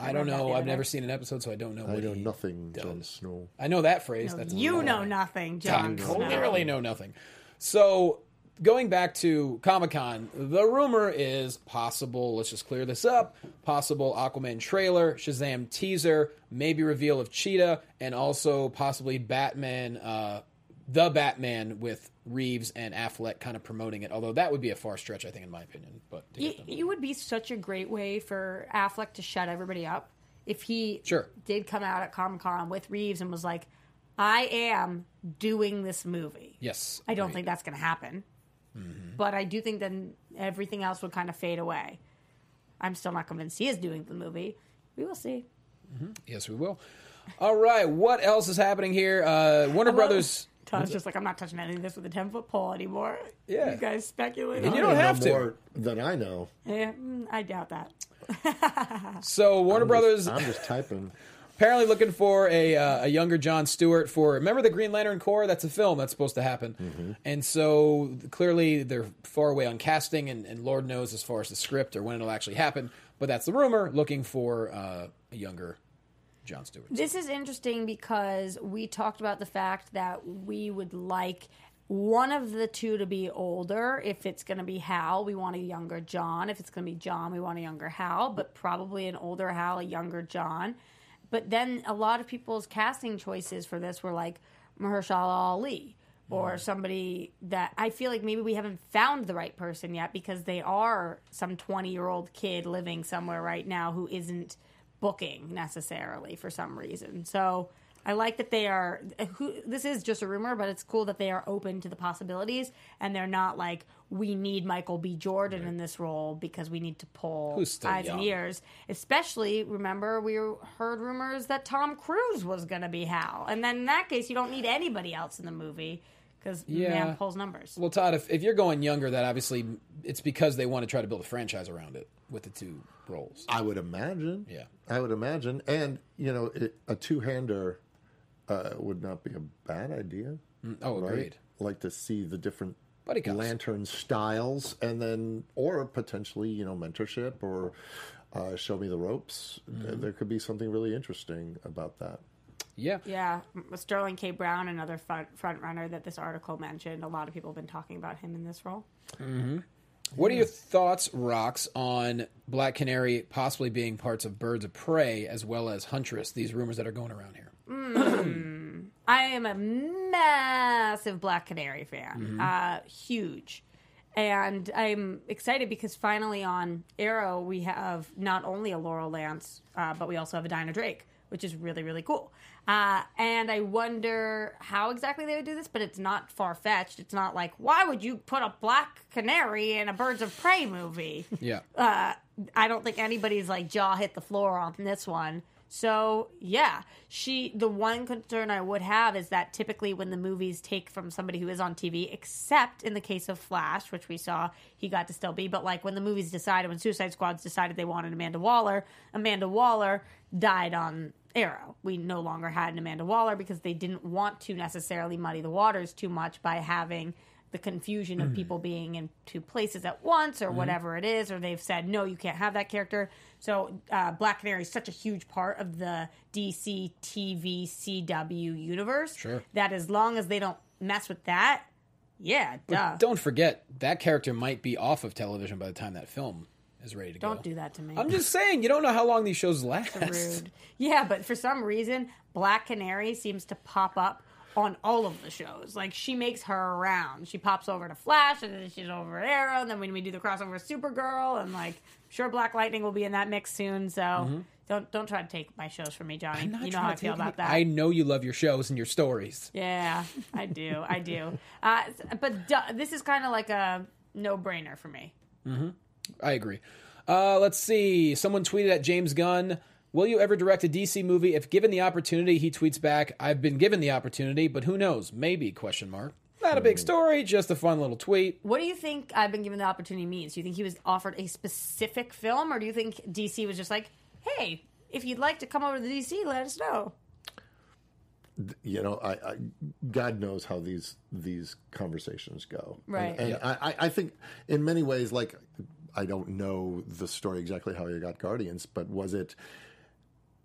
I don't know. I've never seen an episode, so I don't know. I What know he nothing, does. Jon Snow. I know that phrase. no, That's you know nothing, I John. Snow. clearly know nothing. So, going back to Comic Con, the rumor is possible, let's just clear this up possible Aquaman trailer, Shazam teaser, maybe reveal of Cheetah, and also possibly Batman, uh, the Batman with Reeves and Affleck kind of promoting it. Although that would be a far stretch, I think, in my opinion. But to You, get them. you would be such a great way for Affleck to shut everybody up if he Sure. did come out at Comic Con with Reeves and was like, "I am doing this movie." yes, I don't agreed. think that's going to happen, Mm-hmm. but I do think then everything else would kind of fade away. I'm still not convinced he is doing the movie. We will see. Yes, we will. All right, what else is happening here? Uh, Warner Brothers. Todd's just like, I'm not touching any of this with a 10 foot pole anymore. Yeah. You guys speculate. And you don't have to. more than I know. Yeah, mm, I doubt that. So Warner Brothers I'm just typing. Apparently looking for a uh, a younger John Stewart for remember the Green Lantern Corps? That's a film that's supposed to happen, Mm-hmm. and so clearly they're far away on casting, and, and Lord knows as far as the script or when it'll actually happen. But that's the rumor. Looking for uh, a younger John Stewart. This is interesting because we talked about the fact that we would like one of the two to be older. If it's going to be Hal, we want a younger John. If it's going to be John, we want a younger Hal, but probably an older Hal, a younger John. But then a lot of people's casting choices for this were like Mahershala Ali or somebody that I feel like maybe we haven't found the right person yet because they are some 20 year old kid living somewhere right now who isn't booking necessarily for some reason. So I like that they are. Who, this is just a rumor, but it's cool that they are open to the possibilities and they're not like we need Michael B. Jordan in this role because we need to pull Who's still eyes and ears. Especially, remember we heard rumors that Tom Cruise was going to be Hal, and then in that case, you don't need anybody else in the movie because Yeah. man pulls numbers. Well, Todd, if, if you're going younger, that obviously it's because they want to try to build a franchise around it with the two roles. I would imagine. Yeah. I would imagine. And, you know, it, a two hander uh, would not be a bad idea. Oh, right? agreed. Like to see the different Buddy cops. lantern styles and then, or potentially, you know, mentorship or uh, show me the ropes. Mm-hmm. There could be something really interesting about that. Yeah. Yeah, Sterling K. Brown, another front, front runner that this article mentioned. A lot of people have been talking about him in this role. What are your thoughts, Rocks, on Black Canary possibly being parts of Birds of Prey as well as Huntress? These rumors that are going around here. I am a massive Black Canary fan, uh, huge, and I'm excited because finally on Arrow we have not only a Laurel Lance, uh, but we also have a Dinah Drake, which is really really cool. Uh, and I wonder how exactly they would do this, but it's not far fetched. It's not like why would you put a Black Canary in a Birds of Prey movie? Yeah. uh, I don't think anybody's like jaw hit the floor on this one. So yeah, she. The one concern I would have is that typically when the movies take from somebody who is on TV, except in the case of Flash, which we saw he got to still be, but like when the movies decided, when Suicide Squad's decided they wanted Amanda Waller, Amanda Waller died on Arrow. We no longer had an Amanda Waller because they didn't want to necessarily muddy the waters too much by having the confusion of people being in two places at once or whatever it is, or they've said, no, you can't have that character. So uh, Black Canary is such a huge part of the DC TV CW universe Sure. that as long as they don't mess with that, yeah, duh. Don't forget, that character might be off of television by the time that film is ready to go. Don't do that to me. I'm just saying, you don't know how long these shows last. rude. Yeah, but for some reason, Black Canary seems to pop up on all of the shows. Like she makes her around. She pops over to Flash, and then she's over at Arrow. And then when we do the crossover with Supergirl, and like sure, Black Lightning will be in that mix soon. So don't don't try to take my shows from me, Johnny. Mm-hmm. You know how I feel about any- that. I know you love your shows and your stories. Yeah, I do. I do. Uh, but duh, this is kind of like a no brainer for me. I agree. Uh, let's see. Someone tweeted at James Gunn. Will you ever direct a DC movie? If given the opportunity, he tweets back, "I've been given the opportunity, but who knows? Maybe?" Question mark. Not a big hmm. story, just a fun little tweet. What do you think I've been given the opportunity means? Do you think he was offered a specific film, or do you think DC was just like, hey, if you'd like to come over to DC, let us know? you know, I, I God knows how these these conversations go, Right. And, and I, I- I think in many ways, like I don't know the story exactly how you got Guardians, but was it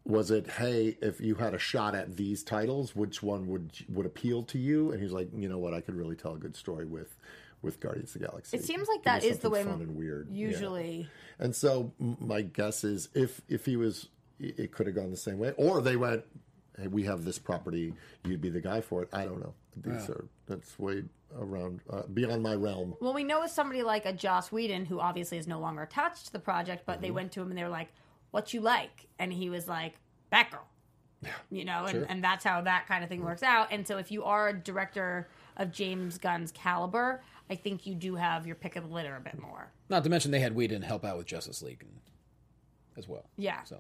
was it hey, if you had a shot at these titles, which one would would appeal to you? And he's like, you know what, I could really tell a good story with with Guardians of the Galaxy. It seems like that is the something way fun and weird. Yeah. Usually, And so my guess is if if he was, it it could have gone the same way, or they went, "Hey, we have this property, you'd be the guy for it." I don't know. These are that's way around uh, beyond my realm. well, we know with somebody like a Joss Whedon, who obviously is no longer attached to the project, but Mm-hmm. they went to him and they were like, "What you like?" And he was like, "Batgirl." You know, and, Sure. and that's how that kind of thing works out. And so, if you are a director of James Gunn's caliber, I think you do have your pick of the litter a bit more. Not to mention they had Whedon help out with Justice League and, as well. Yeah. So,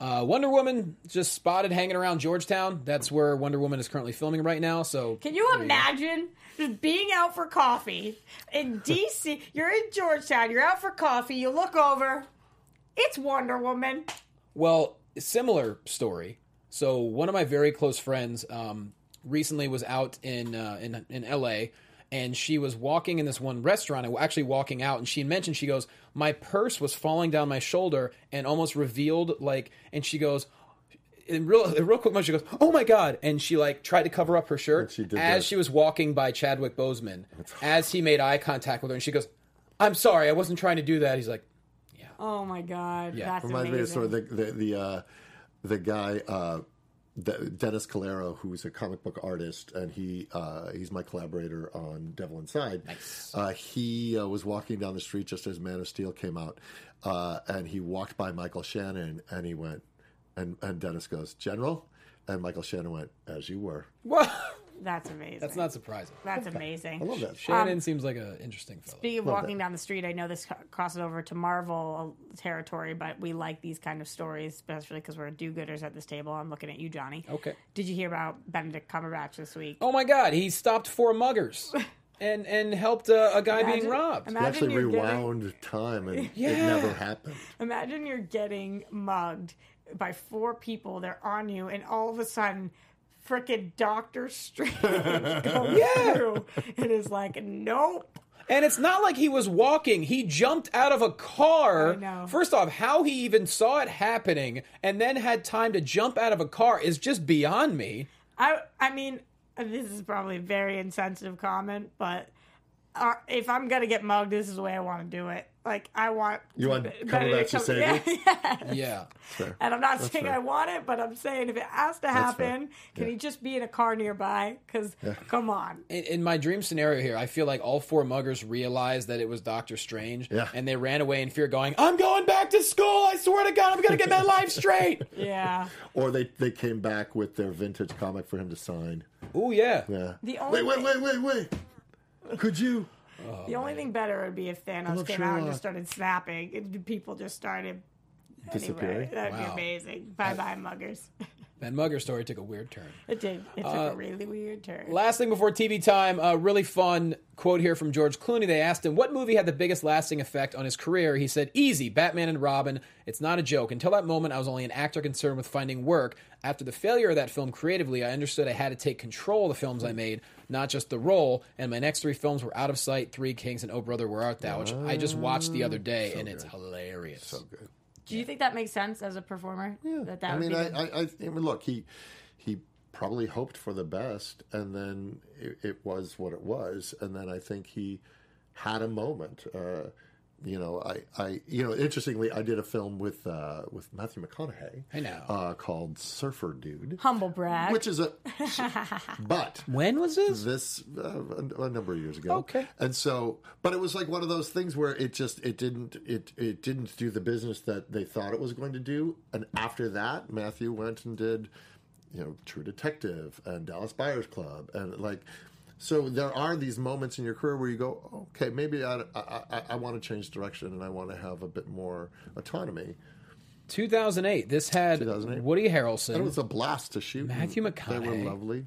uh, Wonder Woman just spotted hanging around Georgetown. That's where Wonder Woman is currently filming right now. So, Can you imagine just being out for coffee in DC? You're in Georgetown. You're out for coffee. You look over. It's Wonder Woman. Well, similar story. So one of my very close friends um, recently was out in uh, in in L.A. and she was walking in this one restaurant. and Actually, walking out, and she mentioned she goes, "My purse was falling down my shoulder and almost revealed like." And she goes. In real, in real quick moment, she goes, "Oh my god!" And she like tried to cover up her shirt she as that. she was walking by Chadwick Boseman. As he made eye contact with her, and she goes, "I'm sorry, I wasn't trying to do that." He's like, Oh my god, Yeah. that's Reminds me of sort of the the the, uh, the guy. Uh, the, Dennis Calero, who's a comic book artist, and he uh, he's my collaborator on Devil Inside. Nice. Uh, he uh, was walking down the street just as Man of Steel came out, uh, and he walked by Michael Shannon, and he went, and and Dennis goes, General, and Michael Shannon went, as you were. "What?" That's amazing. That's not surprising. That's amazing. I love that. Shannon seems like an interesting fellow. Speaking of Love walking that. down the street, I know this co- crosses over to Marvel territory, but we like these kind of stories, especially because we're do-gooders at this table. I'm looking at you, Johnny. Okay. Did you hear about Benedict Cumberbatch this week? Oh my God, he stopped four muggers and and helped uh, a guy being Imagine- robbed. He actually you're getting- rewound time, and it Yeah. never happened. Imagine you're getting mugged by four people. They're on you, and all of a sudden, frickin' Doctor Strange comes through and is like, "Nope." And it's not like he was walking. He jumped out of a car. I know. First off, how he even saw it happening and then had time to jump out of a car is just beyond me. I I mean, this is probably a very insensitive comment, but uh, if I'm gonna get mugged, this is the way I want to do it. Like I want You want Benedict Cumberbatch to Cum- save yeah, you? yeah. Yeah. Fair. And I'm not saying fair. I want it, but I'm saying if it has to happen, can Yeah. he just be in a car nearby? Because come on, In, in my dream scenario here, I feel like all four muggers realized that it was Doctor Strange, Yeah. and they ran away in fear, going, "I'm going back to school. I swear to God, I'm going to get my life straight." yeah. Or they, they came back with their vintage comic for him to sign. Oh yeah. Yeah. The only wait, wait, wait, wait, wait. Could you? The only thing better would be if Thanos came out and just started snapping, and people just started. Anyway, Disappearing? that'd Wow. be amazing. Bye bye, muggers. That mugger story took a weird turn. It did. It took Uh, a really weird turn. Last thing before TV time, a really fun quote here from George Clooney. They asked him what movie had the biggest lasting effect on his career. He said, Easy, Batman and Robin. It's not a joke. Until that moment, I was only an actor concerned with finding work. After the failure of that film creatively, I understood I had to take control of the films I made, not just the role. And my next three films were Out of Sight, Three Kings, and Oh Brother, Where Art Thou, which I just watched the other day, and it's hilarious. So good. Do you think that makes sense as a performer? Yeah. That that I mean, I, I, I, I mean, look, he he probably hoped for the best, and then it, it was what it was, and then I think he had a moment. Uh, you know, I, I, you know, interestingly, I did a film with uh, with Matthew McConaughey. I know. uh, called Surfer Dude, humble brag. which is a, but When was this? this uh, a, a number of years ago. Okay. and so, but it was like one of those things where it just it didn't it it didn't do the business that they thought it was going to do. And after that, Matthew went and did, you know, True Detective and Dallas Buyers Club, and like. So there are these moments in your career where you go, okay, maybe I, I, I, I want to change direction and I want to have a bit more autonomy. 2008. This had 2008. Woody And it was a blast to shoot. Matthew McConaughey. They were lovely.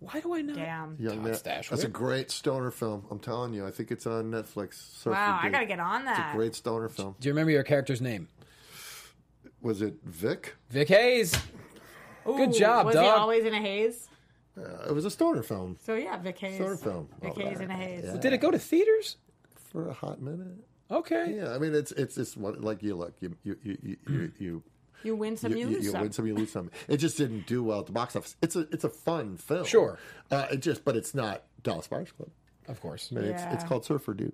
Why do I know? Damn. Young Todd man. That's a great stoner film. I'm telling you. I think it's on Netflix. Surfer Wow, I Dude. gotta get on that. It's a great stoner film. Do you remember your character's name? Was it Vic? Vic Hayes. Good job, Was he dog. always in a haze? Uh, it was a stoner film So yeah, Vic Hayes. Stoner film. Vic Oh, Hayes right. in a haze. Did it go to theaters? for a hot minute. Okay. Yeah, I mean it's it's it's what like you look you you you you you. you You win some, you, you, lose you some. win some, you lose some. It just didn't do well at the box office. It's a it's a fun film, Sure. Uh, it just, but it's not Dallas Buyers Club. Of course. I mean, it's it's Yeah. called Surfer Dude.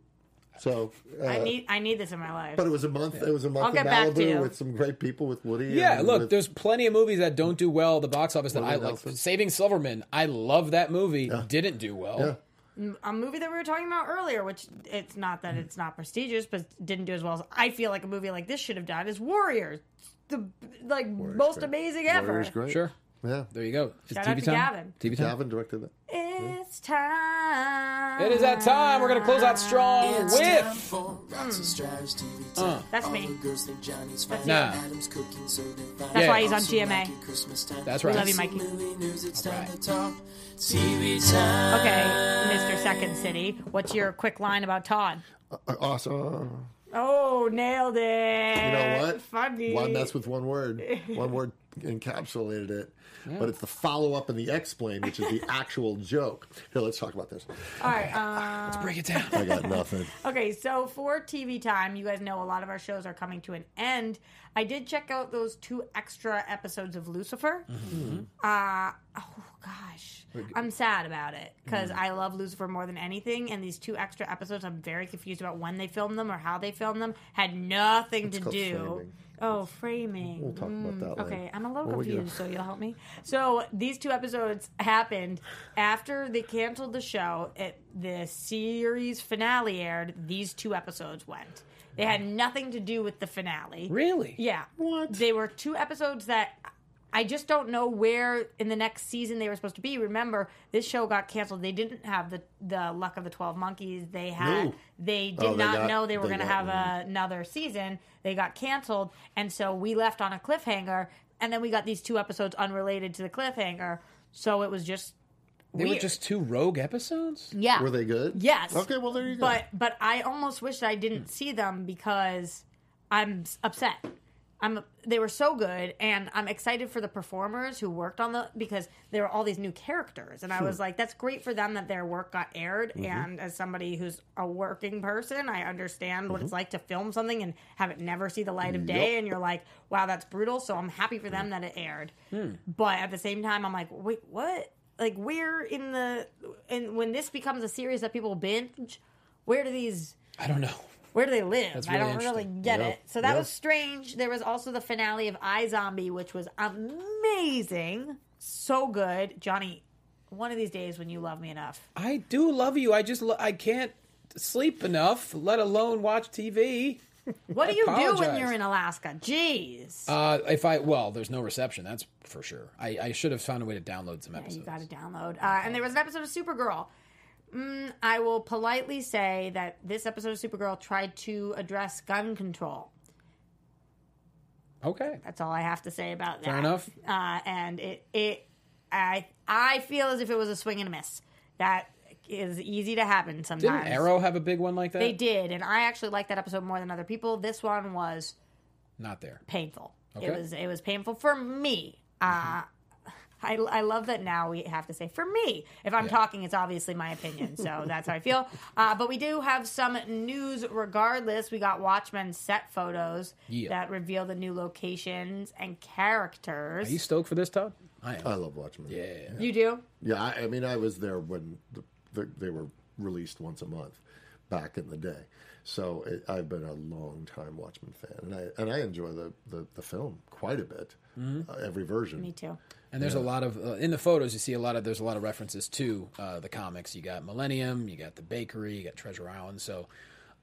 So, uh, I need I need this in my life. but it was a month. It was a month I'll in get back to. Malibu with some great people with Woody. Yeah, and look, with- there's plenty of movies that don't do well at the box office that Willie I like. Saving Silverman, I love that movie. Didn't do well. Yeah. a movie that we were talking about earlier, which it's not that it's not prestigious, but didn't do as well as I feel like a movie like this should have done is Warriors. The like most great. amazing ever. Warrior's great. Sure. Yeah. There you go. It's Shout TV out to time. Gavin. TV time. Gavin directed that. It's time. It is that time. We're gonna close out strong It's time with. for Rocks and Stratus Uh. That's All me. the girls think Johnny's fine. Nah. So. That's Yeah. why he's on GMA. Mikey, Christmas time. That's right. We love you, Mikey. movie news, it's time to talk TV time. Okay, Mr. Second City, what's your quick line about Todd? Uh, awesome. Oh, nailed it. You know what? Funny. Why mess with one word? One word encapsulated it. But it's the follow up and the explain, which is the actual joke. Here, let's talk about this. All right. Uh, Break it down. I got nothing. okay, so for TV time, you guys know a lot of our shows are coming to an end. I did check out those two extra episodes of Lucifer. Mm-hmm. Uh, oh gosh, I'm sad about it because mm. I love Lucifer more than anything. And these two extra episodes, I'm very confused about when they filmed them or how they filmed them. Had nothing to do. framing. Oh, framing. We'll talk about mm. that later. Okay, I'm a little get- confused, so you'll help me. So these two episodes happened after they canceled the show. It, the series finale aired. These two episodes went. They had nothing to do with the finale. Really? Yeah. What? They were two episodes that I just don't know where in the next season they were supposed to be. Remember, this show got canceled. They didn't have the the luck of the twelve monkeys. They had No. they oh, did Oh, they not got- know they were going to have mm-hmm. another season. They got canceled, and so we left on a cliffhanger. And then we got these two episodes unrelated to the cliffhanger. So it was just They were just two rogue episodes. yeah. Were they good? Yes. Okay, well, there you go. But but I almost wish I didn't see them because I'm upset. I'm they were so good, and I'm excited for the performers who worked on the because there were all these new characters, and I was hmm. like, that's great for them that their work got aired. Mm-hmm. And as somebody who's a working person, I understand what it's mm-hmm. like to film something and have it never see the light of day, and you're like, wow, that's brutal. So I'm happy for them that it aired, hmm. but at the same time, I'm like, wait, what? Like, where in the and when this becomes a series that people binge, where do these I don't know. where do they live? That's I don't really get Yeah. it. So that Yeah. was strange. There was also the finale of I Zombie, which was amazing. So good. Johnny, one of these days when you love me enough. I do love you. I just I can't sleep enough, let alone watch TV. What do you do when you're in Alaska? Jeez. Uh, if I well, there's no reception. That's for sure. I, I should have found a way to download some episodes. you got to download. Uh, and there was an episode of Supergirl. Mm, I will politely say that this episode of Supergirl tried to address gun control. Okay. That's all I have to say about that. Fair enough. Uh, and it, it, I, I feel as if it was a swing and a miss. That is easy to happen sometimes. Didn't Arrow have a big one like that? They did, and I actually liked that episode more than other people. This one was Not there. painful. Okay. It was, it was painful for me. Uh, I, I love that now we have to say for me. If I'm talking, it's obviously my opinion, so that's how I feel. Uh, but we do have some news regardless. We got Watchmen set photos Yeah. that reveal the new locations and characters. Are you stoked for this, Todd? I am. I love Watchmen. yeah. You do? Yeah, I, I mean, I was there when the, the, they were released once a month back in the day. So it, I've been a long time Watchmen fan, and I and I enjoy the, the, the film quite a bit. Uh, every version. Me too. And there's a lot of uh, in the photos. You see a lot of there's a lot of references to uh, the comics. You got Millennium, you got the Bakery, you got Treasure Island. So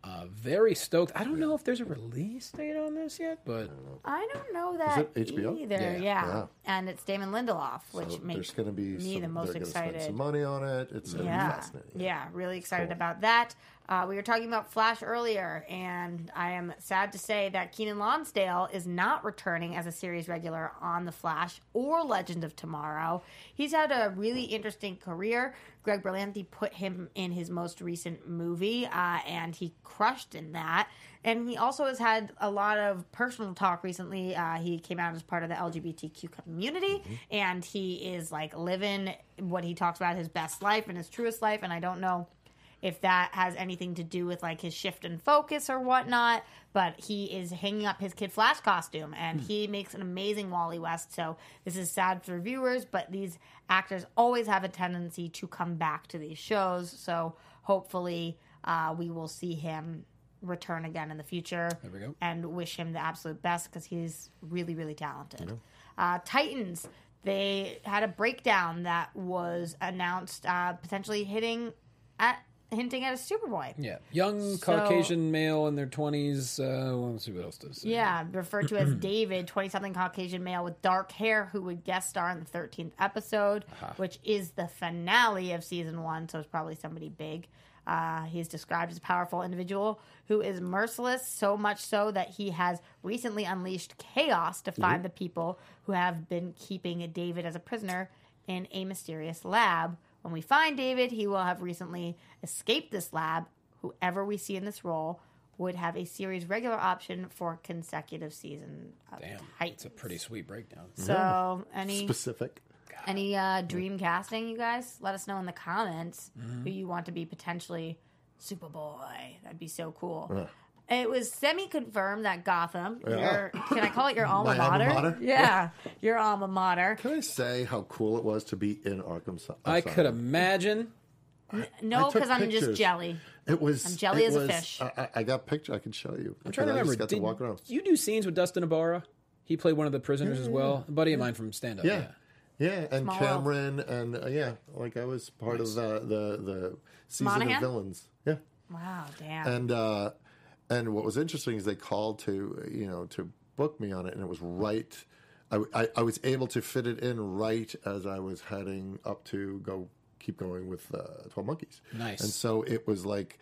uh, very stoked. I don't know if there's a release date on this yet, but I don't know that it HBO? either. Yeah. Yeah. Yeah. and it's Damon Lindelof, which So makes there's going to be me some, the most they're gonna spend excited. some money on it. It's going to be Yeah, fascinating. yeah, really excited Cool. about that. Uh, we were talking about Flash earlier, and I am sad to say that Keenan Lonsdale is not returning as a series regular on The Flash or Legend of Tomorrow. He's had a really interesting career. Greg Berlanti put him in his most recent movie, uh, and he crushed in that. And he also has had a lot of personal talk recently. Uh, he came out as part of the LGBTQ community, and he is like living what he talks about his best life and his truest life. And I don't know if that has anything to do with like his shift in focus or whatnot. But he is hanging up his Kid Flash costume and he makes an amazing Wally West. So this is sad for viewers, but these actors always have a tendency to come back to these shows. So hopefully uh, we will see him return again in the future. There we go. And wish him the absolute best because he's really, really talented. Uh, Titans. They had a breakdown that was announced, uh, potentially hitting at hinting at a Superboy. yeah, young So- Caucasian male in their twenties. Uh, let's see what else does. say. Yeah, referred to as David, 20 something Caucasian male with dark hair who would guest star in the 13th episode, which is the finale of season one. So it's probably somebody big. Uh, he's described as a powerful individual who is merciless, so much so that he has recently unleashed chaos to find the people who have been keeping David as a prisoner in a mysterious lab. When we find David, he will have recently escaped this lab. Whoever we see in this role would have a series regular option for consecutive season. Of Damn, Titans. it's a pretty sweet breakdown. So, any Specific. any uh, dream casting, you guys? Let us know in the comments Mm-hmm. who you want to be potentially Superboy. That'd be so cool. It was semi-confirmed that Gotham. Your, can I call it your alma My alma mater? mater? Yeah, your alma mater. Can I say how cool it was to be in Arkham Asylum? I could imagine. No, because I'm just jelly. It was. I'm jelly it as a fish. I, I- I got picture. I can show you. I'm trying to remember. Got Did to walk around. you do scenes with Dustin Ibarra? He played one of the prisoners as well. A buddy of mine from stand up. Yeah. Yeah, and Small Cameron, and uh, yeah, like I was part of the the the season Monaghan? of villains. Yeah, Wow, damn. and uh, and what was interesting is they called to you know to book me on it, and it was right. I, I, I was able to fit it in right as I was heading up to go keep going with uh, Twelve Monkeys. Nice. And so it was like,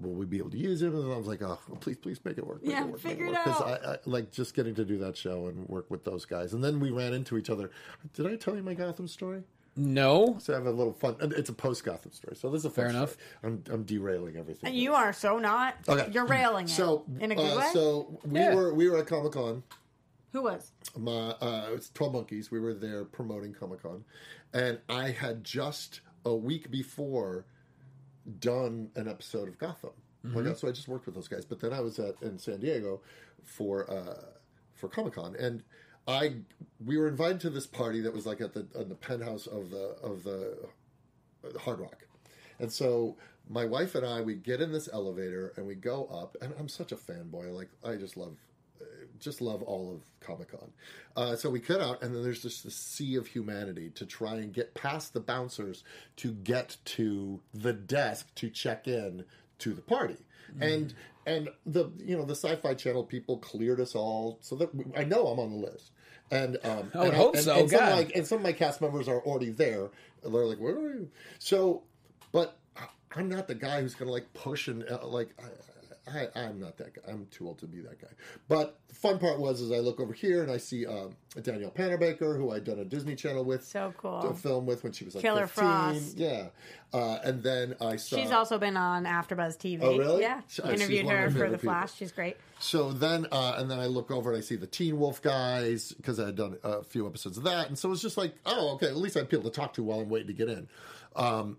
will we be able to use it? And I was like, oh, please, please make it work. Make Yeah, it work, figure it it work. out. I, I like just getting to do that show and work with those guys. And then we ran into each other. Did I tell you my Gotham story? No. So I have a little fun. It's a post Gotham story, so this is a fun Fair enough. story. I'm, I'm derailing everything. You are so not. Okay. You're railing it. so in a good uh, way. So we Yeah. were we were at Comic Con. Who was? My uh, it's Twelve Monkeys. We were there promoting Comic Con, and I had just a week before done an episode of Gotham. Like, so I just worked with those guys. But then I was at in San Diego for uh, for Comic Con, and I we were invited to this party that was like at the in the penthouse of the of the Hard Rock, and so my wife and I we get in this elevator and we go up, and I'm such a fanboy. Like I just love just love all of Comic Con. Uh, so we cut out, and then there's just this sea of humanity to try and get past the bouncers to get to the desk to check in to the party. And and the you know the Sci-Fi Channel people cleared us all so that we, I know I'm on the list. And um, I would and hope and, so, And some, God. my, and some of my cast members are already there. And they're like, "Where are you?" So, but I- I'm not the guy who's going to like push and uh, like. I, I, I'm not that guy. I'm too old to be that guy. But the fun part was, is I look over here and I see um, Danielle Panabaker, who I'd done a Disney Channel with, So cool. a film with when she was like Killer 15. Frost. Yeah, uh, and then I saw. She's also been on AfterBuzz TV. Oh, really? Yeah. She- Interviewed her for The people. Flash. She's great. So then, uh, and then I look over and I see the Teen Wolf guys because I had done a few episodes of that, and so it was just like, oh, okay, at least I have people to talk to while I'm waiting to get in. Um,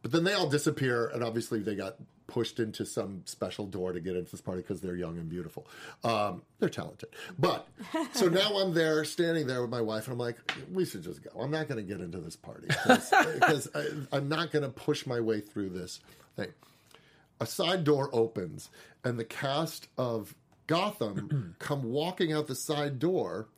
but then they all disappear, and obviously they got pushed into some special door to get into this party because they're young and beautiful. Um, they're talented, but so now I'm there, standing there with my wife, and I'm like, we should just go. I'm not going to get into this party because I'm not going to push my way through this thing a side door opens and the cast of Gotham come walking out the side door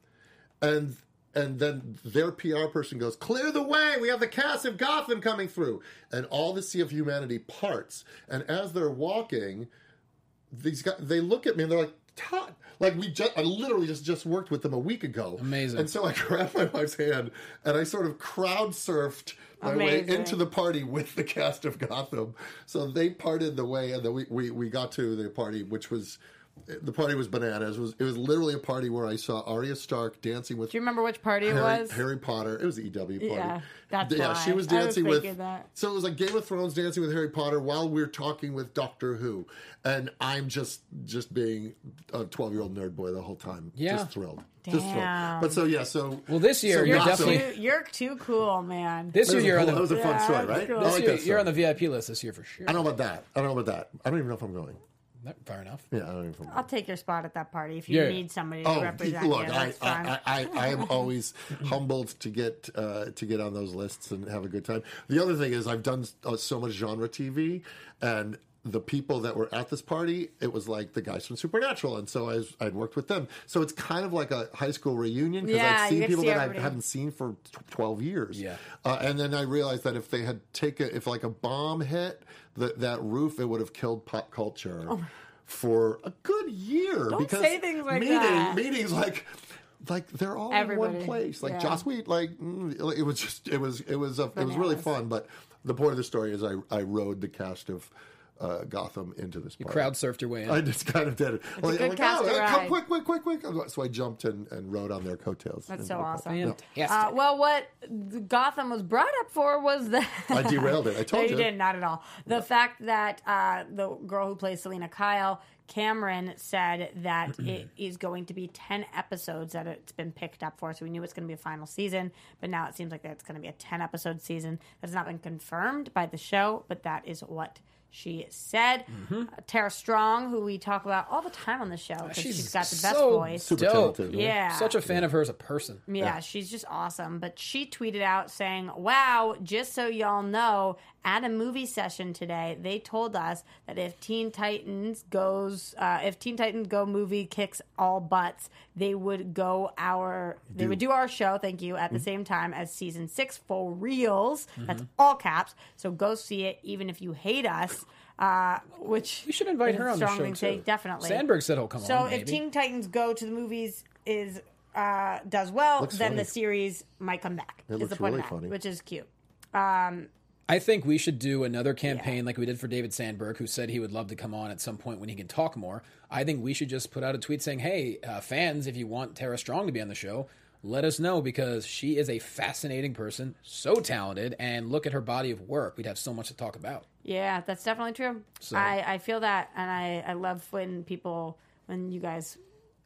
and and then their PR person goes, "Clear the way! We have the cast of Gotham coming through." And all the Sea of Humanity parts. And as they're walking, these guys they look at me and they're like, "Todd." Like we just, I literally just just worked with them a week ago. Amazing. And so I grabbed my wife's hand and I sort of crowd surfed my way into the party with the cast of Gotham. So they parted the way, and then we, we, we got to the party, which was the party was bananas. It was it was literally a party where I saw Arya Stark dancing with Do you remember which party it was? Harry Potter. It was the EW party. Yeah, that's yeah. why. She was I was dancing with. that. So it was like Game of Thrones dancing with Harry Potter while we are talking with Doctor Who, and I'm just just being a 12 year old nerd boy the whole time. Yeah. just thrilled. Just thrilled. But so yeah, so Well, this year so you're yeah, so- definitely- Too- you're too cool, man. This That year you're on the that was a fun Yeah, story, right? cool. This year, that you're on the VIP list this year for sure. I don't know about that. I don't know about that. I don't even know if I'm going. That- Fair enough. Yeah, I don't even know if I'm going. I'll take your spot at that party if you Yeah. need somebody to Oh, represent look! you. I, That's fine. I, I, I am always humbled to get uh, to get on those lists and have a good time. The other thing is, I've done uh, so much genre TV, and the people that were at this party, it was like the guys from Supernatural, and so I was, I'd worked with them. So it's kind of like a high school reunion because Yeah, I'd seen people see that I everybody. haven't seen for tw- twelve years. Yeah. uh, and then I realized that if they had taken, if like a bomb hit the, that roof, it would have killed pop culture. For a good year, Oh. Don't because say things like meeting, that. meetings like like they're all in one place. Like yeah. Joss Whedon, like mm, it was just it was it was a, it was really fun. But the point of the story is I I rode the cast of uh, Gotham into this party. Crowd surfed your way in. I just kind of did it. Like, good like, cast oh, to come quick, quick, quick, quick. So I jumped and, and rode on their coattails. That's so awesome. Fantastic. Uh, well, what Gotham was brought up for was that I derailed it. I told no, you. you didn't, not at all. The fact that uh, the girl who plays Selina Kyle, Cameron, said that it is going to be ten episodes that it's been picked up for. So we knew it's going to be a final season, but now it seems like that it's going to be a ten episode season. That's not been confirmed by the show, but that is what. She said, Mm-hmm. uh, Tara Strong, who we talk about all the time on the show because She's she's got the best so voice. Super Dope. talented. right? Yeah. Such a fan of her as a person. Yeah, she's just awesome. But she tweeted out saying, Wow, just so y'all know, at a movie session today, they told us that if Teen Titans goes, uh, if Teen Titans Go movie kicks all butts, they would go our, they would do our show, thank you, at the Mm-hmm. same time as season six for reals. That's all caps. So go see it, even if you hate us. Uh, which We should invite her on the show thing too. Definitely. Sandberg said he'll come So on. So if. Teen Titans Go to the movies is uh, does well, Looks then funny. the series might come back. It is looks the point really of that, funny. which is cute. I think we should do another campaign like we did for David Sandberg, who said he would love to come on at some point when he can talk more. I think we should just put out a tweet saying, "Hey, uh, fans, if you want Tara Strong to be on the show, let us know because she is a fascinating person, so talented, and look at her body of work. We'd have so much to talk about. Yeah, that's definitely true. So- I, I feel that, and I, I love when people, when you guys.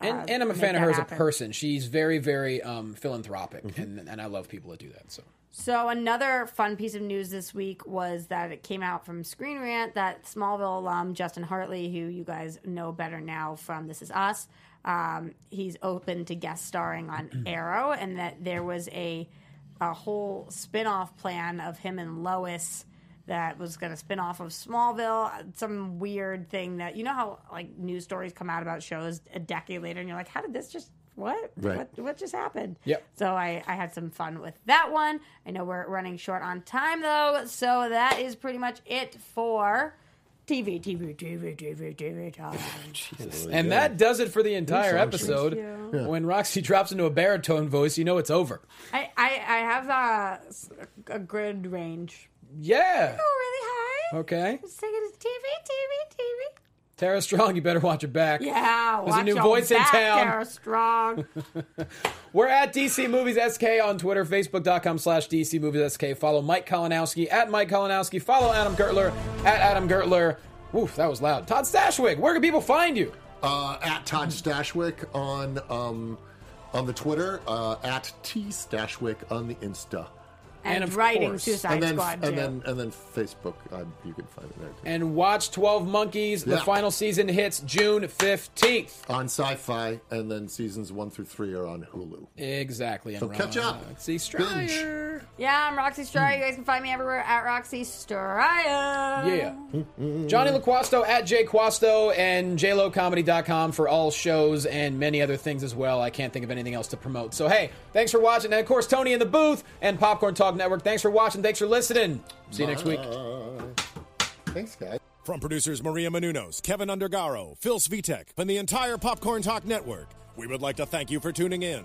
uh, And, and I'm a fan of that her as a person. She's very, very um, philanthropic, and, and I love people that do that. So So another fun piece of news this week was that it came out from Screen Rant that Smallville alum Justin Hartley, who you guys know better now from This Is Us, um, he's open to guest starring on Arrow, and that there was a a whole spin-off plan of him and Lois that was going to spin off of Smallville, some weird thing that you know how like news stories come out about shows a decade later, and you're like, how did this just what Right. what what just happened? Yep. So I, I had some fun with that one. I know we're running short on time though, so that is pretty much it for TV, TV, TV, TV, TV time. And that does it for the entire episode. Yeah. When Roxy drops into a baritone voice, you know it's over. I, I, I have a, a grid range. Yeah. Oh, really high? Okay. Let's take TV, TV, TV. Tara Strong, you better watch your back. Yeah, There's a watch new your voice in town. Tara Strong. We're at DC Movies SK on Twitter, Facebook.com slash DC Movies SK. Follow Mike Kalinowski at Mike Kalinowski. Follow Adam Gertler at Adam Gertler. Oof, that was loud. Todd Stashwick, where can people find you? Uh, at Todd Stashwick on um, on the Twitter, uh, at T Stashwick on the Insta, and, And of writing course- Suicide and then Squad too. and then and then Facebook. Uh, you can find it there too. And watch 12 Monkeys. The final season hits June 15th. on Sci-Fi, and then seasons one through three are on Hulu. Exactly. And So catch up. Roxy Binge. Striar. yeah, I'm Roxy Striar. You guys can find me everywhere at Roxy Striar. Yeah. Johnny LaQuasto at jquasto and jlocomedy.com for all shows and many other things as well. I can't think of anything else to promote. So, hey, thanks for watching. And, of course, Tony in the booth and Popcorn Talk Network. Thanks for watching. Thanks for listening. See you next week. Thanks, guys. From producers Maria Menounos, Kevin Undergaro, Phil Svitek, and the entire Popcorn Talk Network, we would like to thank you for tuning in.